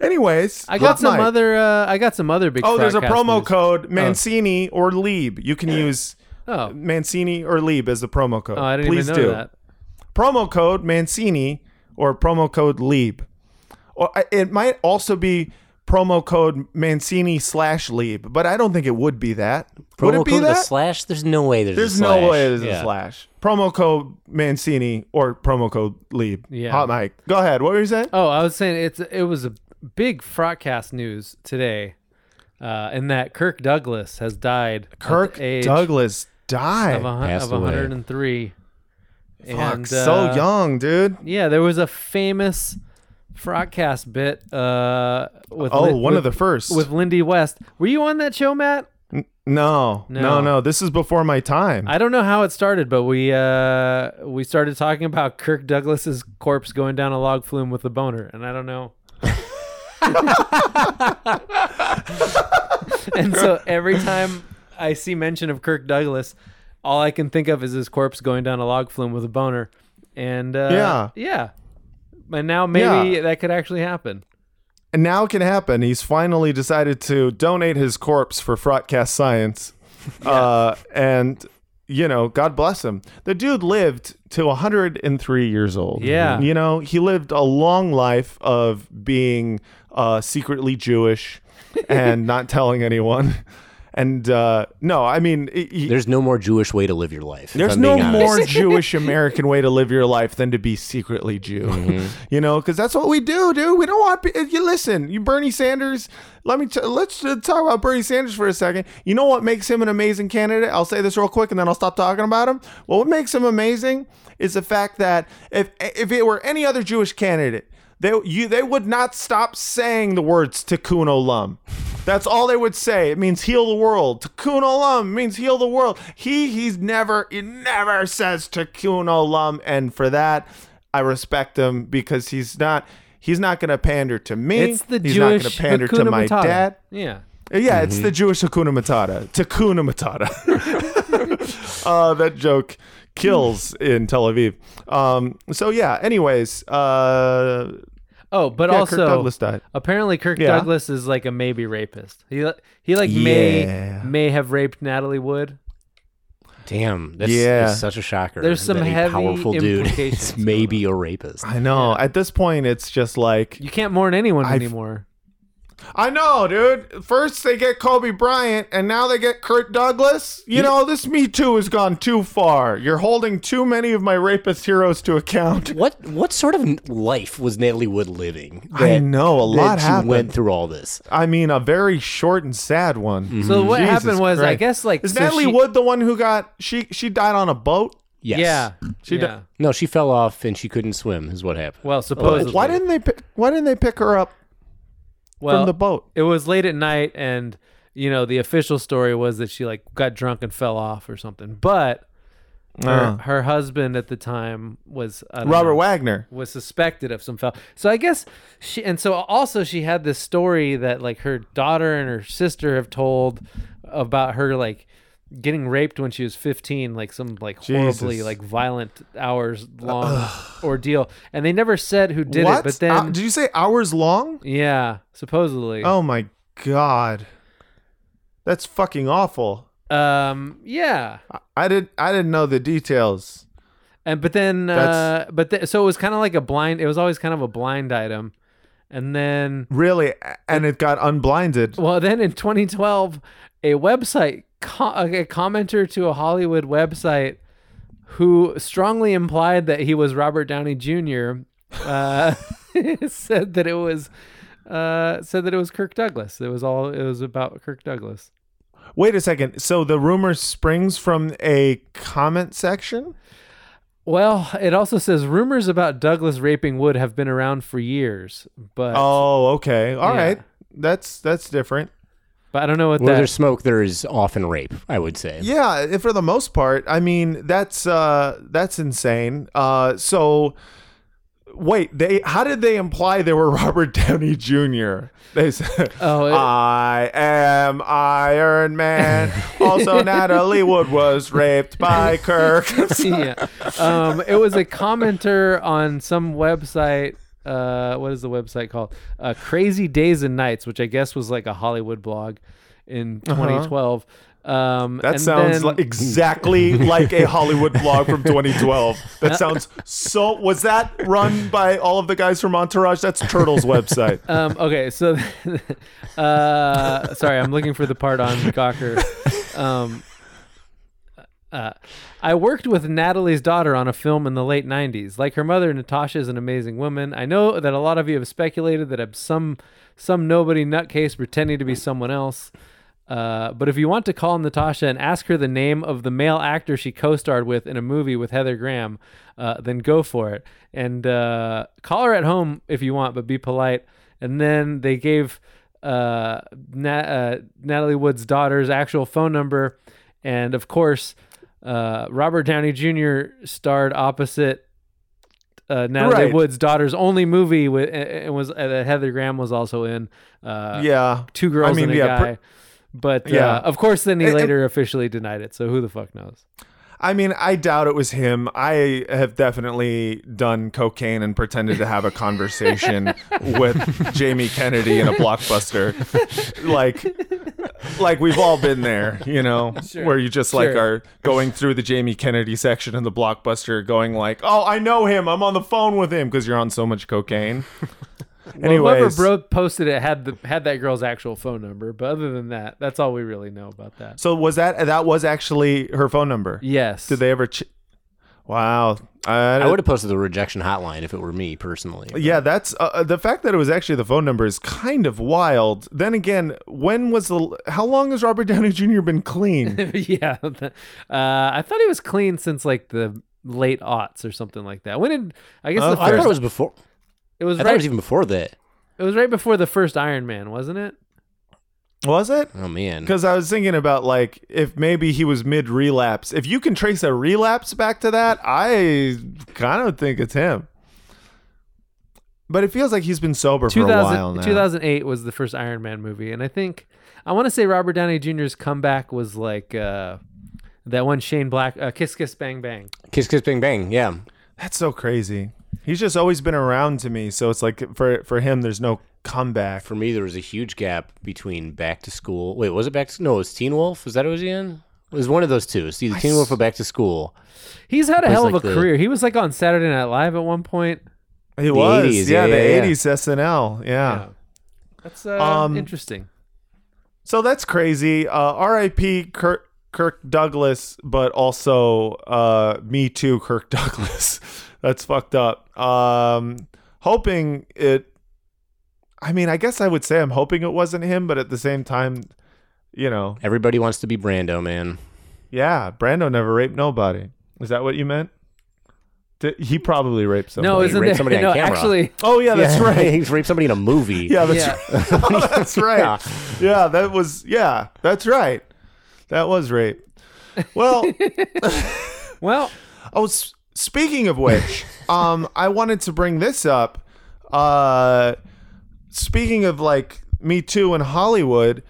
anyways, I got some Mic. other. Uh, I got some other big. Oh, there's a promo news. code Mancini or Lieb. You can use Oh, Mancini or Lieb as the promo code. oh, I didn't Please even know do. that. Promo code Mancini or promo code Lieb. Or it might also be promo code Mancini slash Lieb, but I don't think it would be that. would Promo it be code the that? slash. There's no way there's. There's a slash. no way there's Yeah. a slash. Promo code Mancini or promo code Lieb. Yeah. Hot mic. Go ahead. What were you saying? Oh, I was saying it's it was a big broadcast news today, uh, in that Kirk Douglas has died. Kirk Douglas died. of, a, of 103. Fuck, and, so uh, young, dude. Yeah, there was a famous broadcast bit. Uh, with Oh, Lin- one with, of the first. with Lindy West. Were you on that show, Matt? no, no, No. no, This is before my time. I don't know how it started, but we uh, we started talking about Kirk Douglas's corpse going down a log flume with a boner, and I don't know. and so every time I see mention of Kirk Douglas, all I can think of is his corpse going down a log flume with a boner, and uh, Yeah. yeah. And now maybe Yeah. that could actually happen. and now it can happen. He's finally decided to donate his corpse for Frotcast Science. Uh, and, you know, God bless him. The dude lived to 103 years old. Yeah. You know, he lived a long life of being uh, secretly Jewish and not telling anyone. And uh, no, I mean, he- he- There's no more Jewish way to live your life. There's no more Jewish American way to live your life than to be secretly Jew. Mm-hmm. You know, because that's what we do, dude. We don't want you listen. You Bernie Sanders. Let me t- let's uh, talk about Bernie Sanders for a second. You know what makes him an amazing candidate? I'll say this real quick, and then I'll stop talking about him. Well, what makes him amazing is the fact that if if it were any other Jewish candidate, they you they would not stop saying the words Tikkun Olam. That's all they would say. It means heal the world. Tikkun Olam means heal the world. He he's never he never says Tikkun Olam, and for that I respect him because he's not he's not going to pander to me. It's the he's Jewish not going to pander to Hakuna my Matata. dad. Yeah. Yeah, it's the Jewish Hakuna Matata. Takuna Matata. uh, that joke kills in Tel Aviv. Um, so yeah. Anyways, uh, Oh, but yeah, also Kirk Douglas died. apparently Kirk Yeah. Douglas is like a maybe rapist. He he like may Yeah. may have raped Natalie Wood. Damn, that's, Yeah. that's such a shocker. There's some that a heavy powerful dude implications is maybe a rapist. I know. At this point, it's just like You can't mourn anyone I've- anymore. I know, dude. First they get Kobe Bryant, and now they get Kirk Douglas. You know, this Me Too has gone too far. You're holding too many of my rapist heroes to account. What what sort of life was Natalie Wood living? I know, a lot that she happened. went through all this. I mean, a very short and sad one. Mm-hmm. So what Jesus happened was, I Christ. guess, like is so Natalie she- Wood the one who got she she died on a boat? Yes. Yeah. She d- yeah. No, she fell off and she couldn't swim. Is what happened. well, supposedly. Why didn't they? Pick, why didn't they pick her up well, from the boat? it was late at night and you know the official story was that she like got drunk and fell off or something but her, Uh. her husband at the time was Robert know, Wagner. was suspected of some foul so i guess she and so also she had this story that like her daughter and her sister have told about her like getting raped when she was 15 like some like horribly like violent hours long ordeal and they never said who did what? it but then Uh, did you say hours long? yeah supposedly Oh my god, that's fucking awful. um yeah I- I did. I didn't know the details. And but then, uh, but th- so it was kind of like a blind. It was always kind of a blind item, and then, Really, and it got unblinded. well, then in 2012, a website, a commenter to a Hollywood website, who strongly implied that he was Robert Downey Jr., uh, said that it was, uh, said that it was Kirk Douglas. It was all. It was about Kirk Douglas. Wait a second. So the rumor springs from a comment section. Well, it also says rumors about Douglas raping Wood have been around for years, but Oh, okay. All Yeah. right. That's that's different. but I don't know what Where that. there's smoke, there is often rape. I would say. Yeah, for the most part. I mean, that's uh that's insane. Uh so wait, they how did they imply they were Robert Downey Jr.? They said Oh, it- I am Iron Man. Also Natalie Wood was raped by Kirk. yeah. Um, it was a commenter on some website. Uh, what is the website called? Uh, Crazy Days and Nights, which I guess was like a Hollywood blog in 2012. Um, That sounds then- like exactly like a Hollywood blog from 2012. That sounds so. Was that run by all of the guys from Entourage? That's Turtle's website. Um, okay, so uh, sorry, I'm looking for the part on Gawker. Um, uh, I worked with Natalie's daughter on a film in the late 90s. Like her mother, Natasha is an amazing woman. I know that a lot of you have speculated that I'm some some nobody nutcase pretending to be someone else. Uh, but if you want to call Natasha and ask her the name of the male actor she co-starred with in a movie with Heather Graham, uh, then go for it. And uh, call her at home if you want, but be polite. And then they gave uh, Nat- uh, Natalie Wood's daughter's actual phone number, and of course, uh, Robert Downey Jr. starred opposite uh, Natalie Right. Wood's daughter's only movie with and was uh, that Heather Graham was also in. Uh, yeah. two girls I mean, and a yeah, guy. pr- but Yeah. uh, of course, then he and- later officially denied it. So who the fuck knows? I mean, I doubt it was him. I have definitely done cocaine and pretended to have a conversation with Jamie Kennedy in a blockbuster. Like, like we've all been there, you know, where you just like Sure. are going through the Jamie Kennedy section in the blockbuster, going like, "Oh, I know him. I'm on the phone with him" because you're on so much cocaine. Well, whoever bro posted it had the had that girl's actual phone number. But other than that, that's all we really know about that. so was that that was actually her phone number? Yes. Did they ever? Ch- wow. I would have posted the rejection hotline if it were me personally. Yeah, that's uh, uh, the fact that it was actually the phone number is kind of wild. Then again, when was the how long has Robert Downey Jr. been clean? yeah. uh, I thought he was clean since like the late aughts or something like that. When did I guess the I thought it was before. It was I thought right. it was even before that. it was right before the first Iron Man, wasn't it? was it? Oh man. Because I was thinking about like if maybe he was mid relapse. If you can trace a relapse back to that, I kind of think it's him. But it feels like he's been sober for a while now. 2008 was the first Iron Man movie, and I think I want to say Robert Downey Jr.'s comeback was like uh, that one Shane Black, uh, Kiss Kiss Bang Bang. Kiss Kiss Bang Bang. Yeah. That's so crazy. He's just always been around to me, so it's like for for him, there's no comeback. For me, there was a huge gap between Back to School. Wait, was it Back to No, it was Teen Wolf. Was that what was he in? It was one of those two. It's either Teen Wolf or Back to School. He's had a hell of like a the- career. He was like on Saturday Night Live at one point. He was, 80s, yeah, yeah, the yeah, yeah. '80s SNL, yeah. That's uh, Um, interesting. So that's crazy. Uh, R.I.P. Kirk Kirk Douglas, but also uh, me too, Kirk Douglas. That's fucked up. Um, hoping it. I mean, I guess I would say I'm hoping it wasn't him, but at the same time, you know, Everybody wants to be Brando, man. yeah, Brando never raped nobody. Is that what you meant? Did, he probably raped somebody. No, isn't raped there? somebody on no, camera. actually, Oh yeah, that's Yeah, right. He's raped somebody in a movie. Yeah, that's yeah. Oh, that's right. Yeah, that was yeah, that's right. That was rape. Well, Well, I s- speaking of which, um, I wanted to bring this up. Uh, speaking of like Me Too in Hollywood,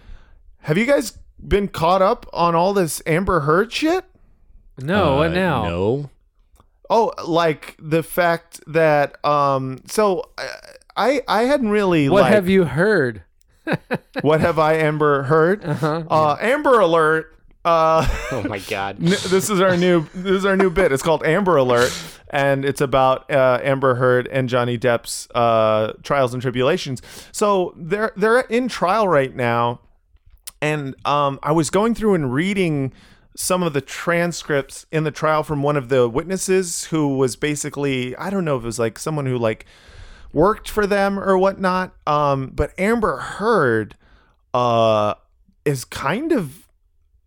have you guys been caught up on all this Amber Heard shit? no. what Uh, now? No. Oh, like the fact that um, so I I hadn't really What like have you heard? what have I Amber heard? Uh-huh. Uh, Amber Alert. Uh, Oh my god. This is our new this is our new bit. It's called Amber Alert, and it's about uh, Amber Heard and Johnny Depp's uh, trials and tribulations. So they're they're in trial right now, and um, I was going through and reading some of the transcripts in the trial from one of the witnesses who was basically I don't know if it was like someone who like worked for them or whatnot. Um, but Amber Heard uh, is kind of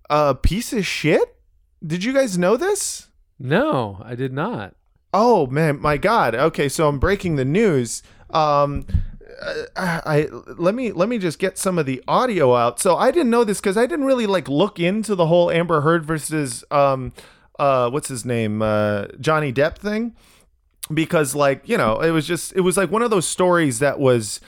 a piece of shit. Did you guys know this? No, I did not. Oh man, my God. Okay, so I'm breaking the news. Um, I, I let me let me just get some of the audio out. So I didn't know this because I didn't really like look into the whole Amber Heard versus um, uh, what's his name, uh, Johnny Depp thing, because like you know it was just it was like one of those stories that was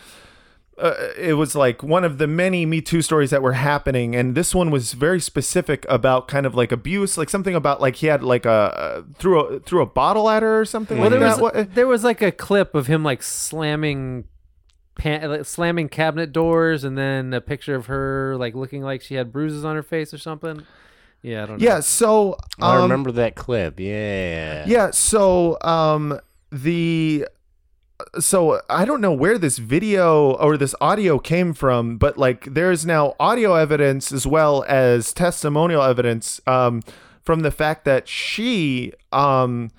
uh, it was like one of the many Me Too stories that were happening, and this one was very specific about kind of like abuse, like something about like he had like a uh, threw a threw a bottle at her or something Well, like there that. was What- there was like a clip of him like slamming, pan, like, slamming cabinet doors, and then a picture of her like looking like she had bruises on her face or something. Yeah, I don't know. yeah, so I um, remember that clip. Yeah. Yeah, so um the so I don't know where this video or this audio came from, but like there's now audio evidence as well as testimonial evidence um from the fact that she um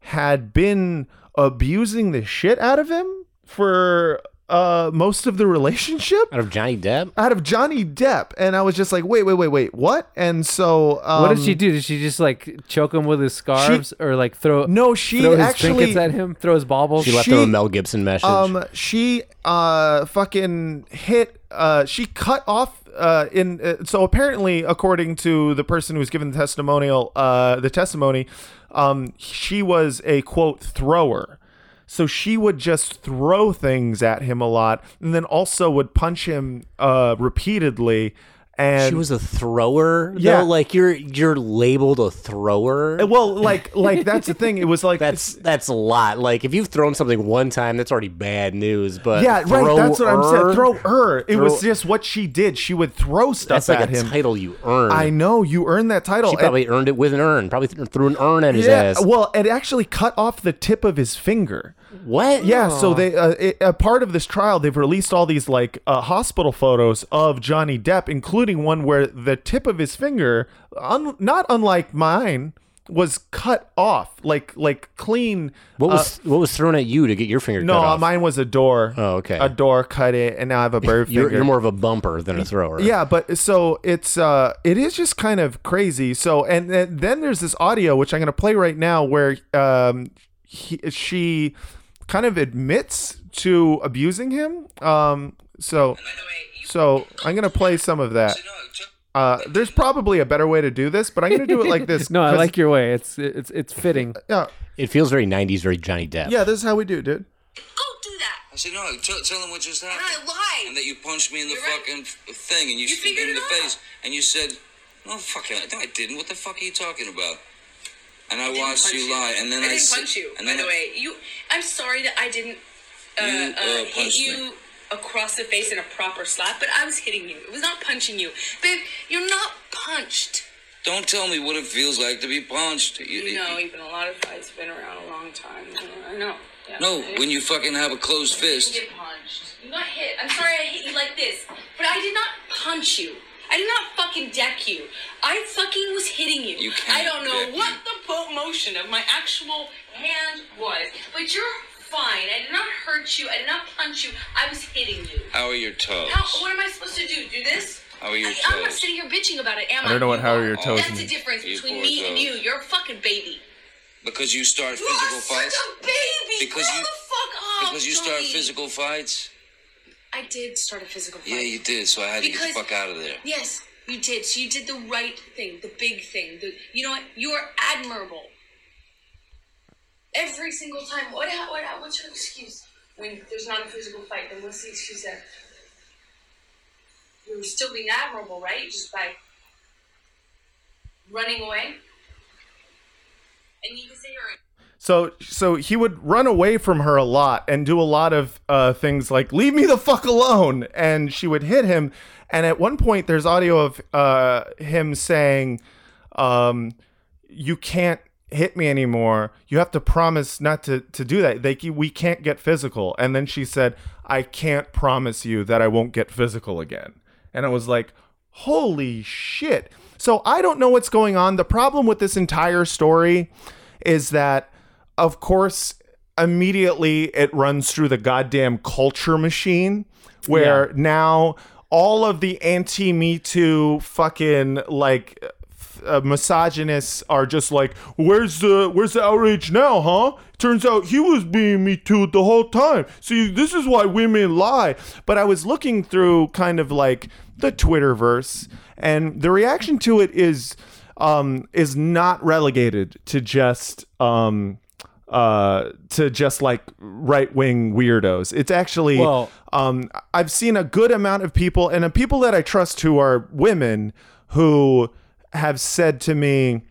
had been abusing the shit out of him for uh most of the relationship Out of Johnny Depp. out of Johnny Depp and I was just like wait wait wait wait what and so um, What did she do? Did she just like choke him with his scarves, or like throw no she throw his actually trinkets at him, throw his baubles? She left She- him a Mel Gibson message. Um, she uh fucking hit uh she cut off uh in uh, so apparently according to the person who was given the testimonial uh the testimony um she was a quote thrower. So she would just throw things at him a lot and then also would punch him uh repeatedly and she was a thrower. Yeah. though? like you're you're labeled a thrower. well like like that's the thing it was like That's that's a lot. Like if you've thrown something one time, that's already bad news. But yeah, right. That's what I'm saying. Er, throw her. It was just what she did. She would throw stuff That's like at a him. title you earn. I know you earned that title. She And- probably earned it with an urn. Probably th- threw an urn at his yeah. ass. Well, it actually cut off the tip of his finger. What? Yeah. So they, uh, it, a part of this trial, they've released all these like uh, hospital photos of Johnny Depp, including one where the tip of his finger, un- not unlike mine, was cut off, like like clean. What was what was thrown at you to get your finger No, cut off? mine was a door. Oh, okay. A door cut it, and now I have a bird you're, finger. you're more of a bumper than a thrower. Yeah, but so it's uh it is just kind of crazy. So and, and then there's this audio which I'm going to play right now where um he, she kind of admits to abusing him. Um so so I'm going to play some of that. Uh there's probably a better way to do this, but I'm going to do it like this. no, I like your way. It's it's it's fitting. Yeah. It feels very '90s, very Johnny Depp. Yeah, this is how we do, it, dude. Go do that. I said, no, tell, tell him what just happened. And happened. I lied. And that you punched me in the You're right. fucking f- thing and you, You sh- figured in it the out. face. And you said, no, fuck it. No, I didn't. What the fuck are you talking about? And I, I watched punch you lie. And then I I, didn't said- punch you. And By the I- way, you. I'm sorry that I didn't uh, You, uh, uh, hit you me. across the face in a proper slap, but I was hitting you. It was not punching you, babe. You're not punched. Don't tell me what it feels like to be punched. You, You know, even a lot of fights have been around a long time. I know. Yeah. no, I when you fucking have a closed fist. You get punched. You got hit. I'm sorry I hit you like this, but I did not punch you. I did not fucking deck you. I fucking was hitting you. You can't I don't know deck what you. the po- motion of my actual hand was, but you're fine. I did not hurt you. I did not punch you. I was hitting you. How are your toes? How, what am I supposed to do? Do this? How are your I, I'm not sitting here bitching about it, am I? I don't know what how are are. your toes That's the difference You between poor me and you. You're a fucking baby. Because you start You physical are fights. such a baby. Because Grow you- the fuck up. Because you start physical fights. I did start a physical fight. Yeah, you did. So I had to get the fuck out of there. Yes, you did. So you did the right thing, the big thing. The, you know what? You are admirable. Every single time. What? What? What's your excuse when there's not a physical fight? Then what's the excuse there? You're still being admirable, right? Just by running away. And you can say you're. So so he would run away from her a lot and do a lot of uh, things like "Leave me the fuck alone," and she would hit him. And at one point, there's audio of uh, him saying, um, "You can't hit me anymore. You have to promise not to to do that. They, we can't get physical." And then she said, "I can't promise you that I won't get physical again." And I was like, "Holy shit!" So I don't know what's going on. The problem with this entire story is that of course immediately it runs through the goddamn culture machine where now all of the anti me too fucking like uh, misogynists are just like where's the where's the outrage now huh? Turns out he was being me too the whole time. See this is why women lie. But i was looking through kind of like the twitterverse and the reaction to it is um is not relegated to just um uh to just like right wing weirdos. It's actually Well- um i've seen a good amount of people and people that i trust who are women who have said to me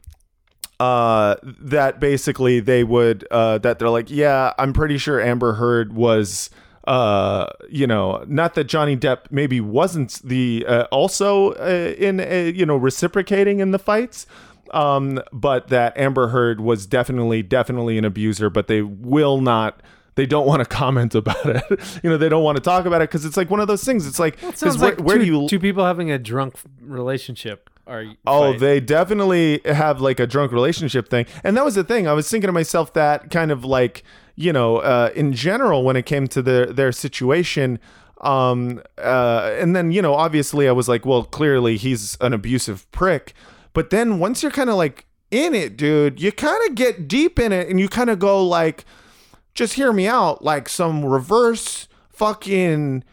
uh that basically they would uh that they're like yeah i'm pretty sure amber heard was uh you know not that johnny depp maybe wasn't the uh, also uh, in uh, you know reciprocating in the fights um but that amber heard was definitely definitely an abuser but they will not they don't want to comment about it you know they don't want to talk about it because it's like one of those things it's like It sounds where, like where two, do you two people having a drunk relationship are Oh, fight. they definitely have like a drunk relationship thing. And that was the thing. I was thinking to myself that kind of like, you know, uh, in general, when it came to their, their situation, um, uh, and then, you know, obviously I was like, well, clearly he's an abusive prick. But then once you're kind of like in it, dude, you kind of get deep in it and you kind of go like, just hear me out, like some reverse fucking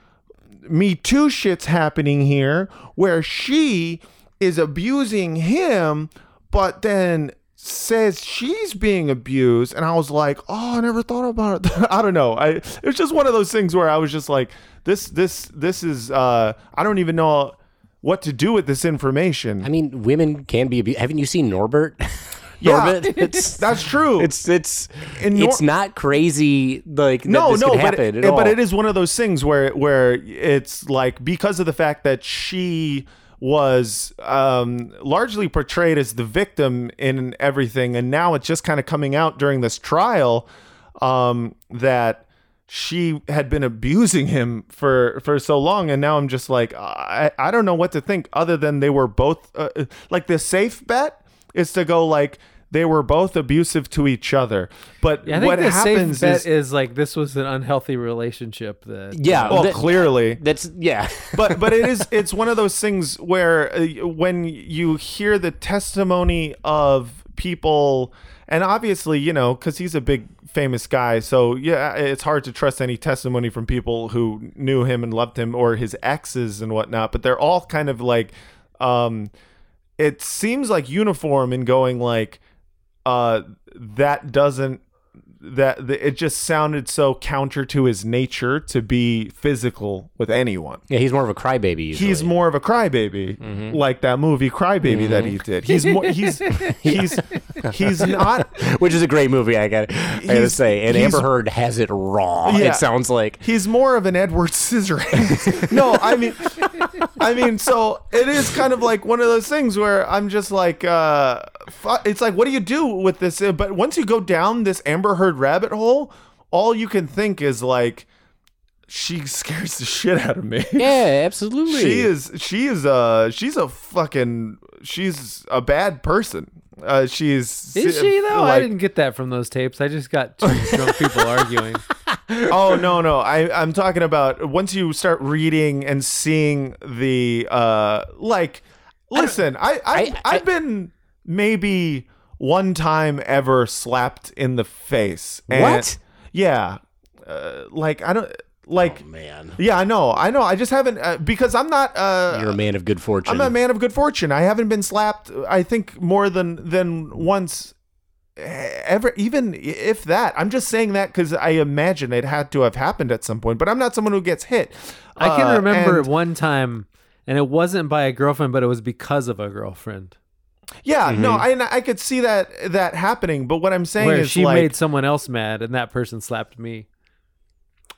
me Too shit's happening here where she is abusing him, but then says she's being abused. And I was like, oh, I never thought about it. I don't know. I it was just one of those things where I was just like, this, this, this is uh I don't even know what to do with this information. I mean, women can be abused. Haven't you seen Norbit? Yeah. It's That's true. it's it's Nor- it's not crazy. Like that no, this no, but it, at all. but it is one of those things where where it's like because of the fact that she was um, largely portrayed as the victim in everything, and now it's just kind of coming out during this trial um, that she had been abusing him for for so long, and now I'm just like I I don't know what to think other than they were both uh, like the safe bet is to go like. They were both abusive to each other, but Yeah, I think what the happens safe bet is is, like this was an unhealthy relationship. That yeah, well, that- clearly, that's yeah. but but it is it's one of those things where uh, when you hear the testimony of people, and obviously you know because he's a big famous guy, so yeah, it's hard to trust any testimony from people who knew him and loved him or his exes and whatnot. But they're all kind of like, um, it seems like uniform in going like, uh, that doesn't that the, it just sounded so counter to his nature to be physical with anyone. Yeah, he's more of a crybaby. Usually. He's more of a crybaby, like that movie Crybaby that he did. He's more he's he's he's not which is a great movie. I got I gotta say, and Amber Heard has it raw. Yeah. It sounds like he's more of an Edward Scissorhands. no, I mean I mean so it is kind of like one of those things where I'm just like uh it's like what do you do with this but once you go down this Amber Heard rabbit hole, all you can think is like she scares the shit out of me. yeah, absolutely. she is she is uh she's a fucking she's a bad person uh she's is she though? I didn't get that from those tapes. I just got two drunk people arguing. oh no no i i'm talking about once you start reading and seeing the uh like listen i, I, I- I have been maybe one time ever slapped in the face. And- What? Yeah. Uh, like I don't like. Oh, man. Yeah, I know. I know. I just haven't uh, because I'm not. Uh, You're a man of good fortune. I'm a man of good fortune. I haven't been slapped. I think more than than once. eh, Ever, even if that, I'm just saying that because I imagine it had to have happened at some point. But I'm not someone who gets hit. I can Uh, remember and- one time, and it wasn't by a girlfriend, but it was because of a girlfriend, Yeah, no, Mm-hmm. I I could see that that happening. But what I'm saying where is she like, made someone else mad, and that person slapped me.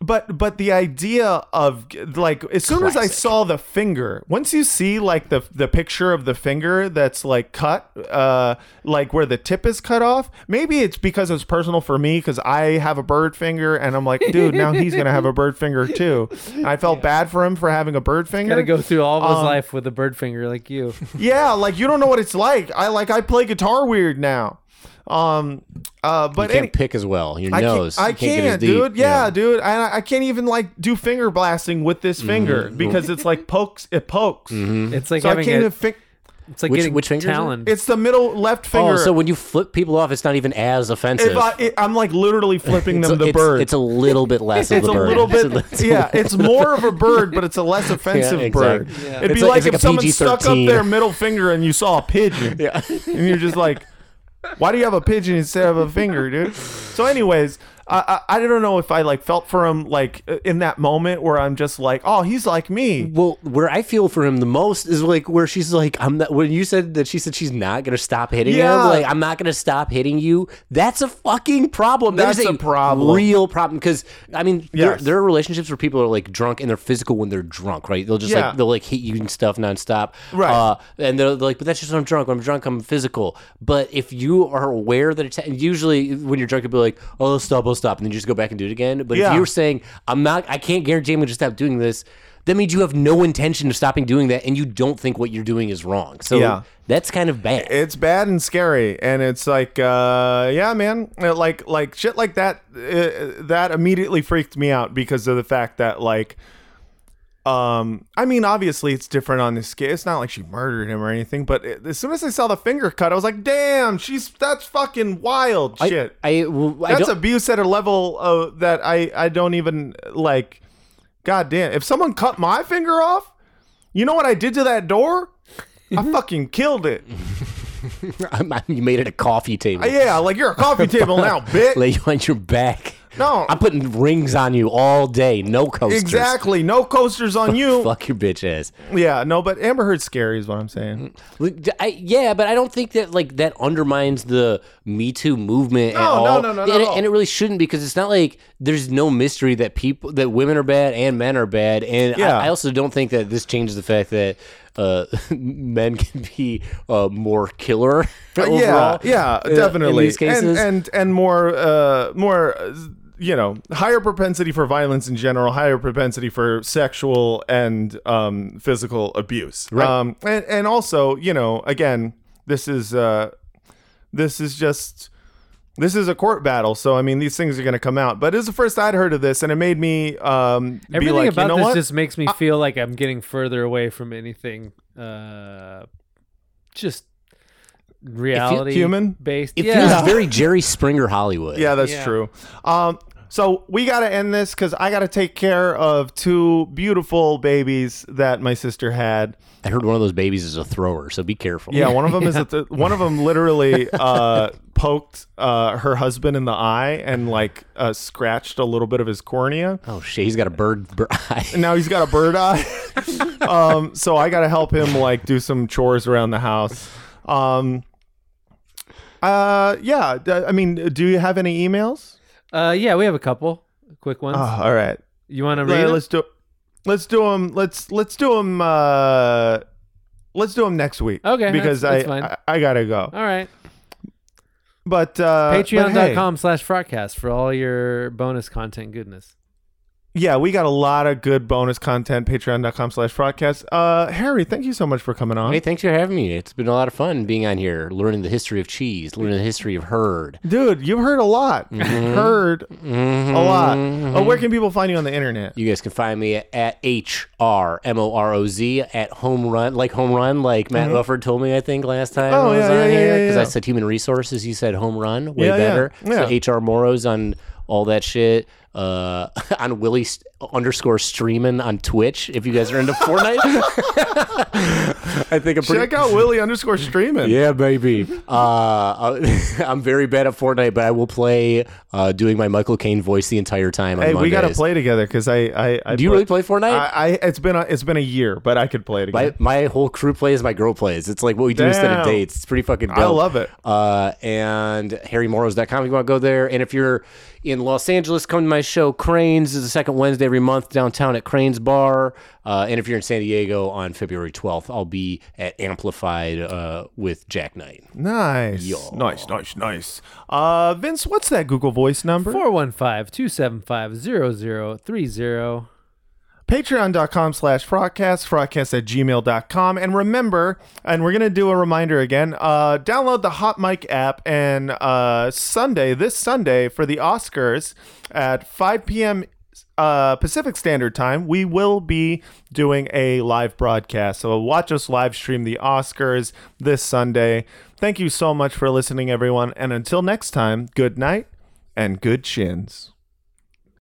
But but the idea of like as soon as I saw the finger, once you see like the the picture of the finger that's like cut, uh, like where the tip is cut off, maybe it's because it's personal for me because I have a bird finger and I'm like, dude, now he's gonna have a bird finger too. And I felt bad for him for having a bird finger. Got to go through all of his Um, life with a bird finger like you. Yeah, like you don't know what it's like. I like I play guitar weird now. Um, uh, you but can't any- pick as well. Your I nose. can't, I You get as can't, deep. dude. Yeah, dude. I, I can't even like do finger blasting with this finger Mm-hmm. because it's like pokes. It pokes. It's like So I can't a, even think. it's like Which- getting which finger talon. It's the middle left finger. Oh, so when you flip people off, it's not even as offensive. if I, it, I'm like literally flipping it's, them the it's, bird. it's a little bit less of It's the a bird. little bit, It's a- yeah. It's more of a bird, but it's a less offensive bird. exactly. Yeah. It'd It's be like- like, if someone stuck up their middle finger and you saw a pigeon. Yeah. and you're just like, why do you have a pigeon instead of a finger, dude? So, anyways, I, I I don't know if I like felt for him like in that moment where I'm just like, oh, he's like me. Well, where I feel for him the most is like where she's like, I'm not. When you said that she said she's not gonna stop hitting Yeah. him, like I'm not gonna stop hitting you. That's a fucking problem. That is That's a problem. real problem. Because I mean, there, Yes. there are relationships where people are like drunk and they're physical when they're drunk, right? They'll just Yeah. like they'll like hit you and stuff nonstop, Right. Uh, and they're, like, but that's just when I'm drunk. When I'm drunk, I'm physical. But if you are aware that it's usually when you're drunk, you'll be like, oh, stop, Stop, and then you just go back and do it again. But Yeah. if you're saying, I'm not, I can't guarantee I'm going to stop doing this, that means you have no intention of stopping doing that and you don't think what you're doing is wrong. So Yeah. that's kind of bad. It's bad and scary, and it's like, uh, yeah, man, Uh, like like shit like that. Uh, that immediately freaked me out because of the fact that like. Um, I mean, obviously it's different on this scale. It's not like she murdered him or anything, but it, as soon as I saw the finger cut, I was like, "Damn, she's that's fucking wild I, shit." I, well, I That's don't, abuse at a level uh, that I I don't even like. God damn! If someone cut my finger off, you know what I did to that door? I fucking killed it. you made it a coffee table. Uh, yeah, like you're a coffee table now, bitch. Lay you on your back. No, I'm putting rings on you all day. No coasters. exactly. No coasters on you. Fuck your bitch ass. Yeah, no, but Amber Heard's scary, is what I'm saying. I, yeah, but I don't think that like that undermines the Me Too movement at No, no, all. no, no, and, not it, and it really shouldn't because it's not like there's no mystery that people that women are bad and men are bad. And Yeah. I, I also don't think that this changes the fact that uh, men can be uh, more killer. Uh, yeah, overall, yeah, uh, definitely. In these cases, and and and more, uh, more. You know, higher propensity for violence in general, higher propensity for sexual and um, physical abuse. Right. Um, and and also, you know, again, this is uh, this is just this is a court battle. So I mean, these things are going to come out. But it's the first I'd heard of this, and it made me um, be Everything like, about you know this what? just makes me feel like I'm getting further away from anything, uh, just reality human? based. it yeah, feels very Jerry Springer Hollywood. Yeah, that's Yeah. true. Um, so we got to end this because I got to take care of two beautiful babies that my sister had. I heard one of those babies is a thrower, so be careful. Yeah, one of them is a th- one of them literally uh, poked uh, her husband in the eye and like uh, scratched a little bit of his cornea. Oh shit, he's got a bird, bird eye. Now he's got a bird eye. um, so I got to help him like do some chores around the house. Um, uh, yeah. I mean, do you have any emails? uh, yeah, we have a couple quick ones. Oh, all right. you want to Yeah, read? it? let's do let's do them let's let's do them uh let's do them next week Okay, because that's- I. I I gotta go All right. but uh but hey, Patreon.com slash Frotcast for all your bonus content goodness. Yeah, we got a lot of good bonus content. Patreon.com slash Frotcast. Uh, Harry, thank you so much for coming on. Hey, thanks for having me. It's been a lot of fun being on here, learning the history of cheese, learning the history of herd. Dude, you've heard a lot. Mm-hmm. Heard a lot. Oh, where can people find you on the internet? You guys can find me at H R M O R O Z at home run, like home run, like Matt Rufford told me, I think, last time Mm-hmm. Oh, I was yeah, on yeah, here. Because yeah. I said human resources, you said home run, way better. yeah. So HR Moroz on all that shit. Uh, on Willie underscore streaming on Twitch if you guys are into Fortnite. I think I'm pretty. Check out Willie underscore streaming. Yeah, baby. Uh, I'm very bad at Fortnite, but I will play uh, doing my Michael Caine voice the entire time. On Hey, we gotta play together because I, I, I. Do you really play Fortnite? I, I, it's been a, it's been a year, but I could play it again. My, my whole crew plays, my girl plays. It's like what we do instead of dates. It's pretty fucking dope. I love it. Uh, and harrymoroz.com if you want to go there. And if you're in Los Angeles, come to my show. Cranes is the second Wednesday every month downtown at Cranes Bar. Uh, and if you're in San Diego on February 12th, I'll be at Amplified uh, with Jack Knight. nice, nice, nice, nice. Uh, Vince, what's that Google Voice number? 415-275-0030. patreon.com slash frotcast frotcast at gmail.com and remember and we're going to do a reminder again uh, download the hot mic app and uh, sunday this sunday for the oscars at 5 p.m uh, pacific standard time we will be doing a live broadcast. So watch us live stream the oscars this sunday. Thank you so much for listening everyone. And until next time good night and good chins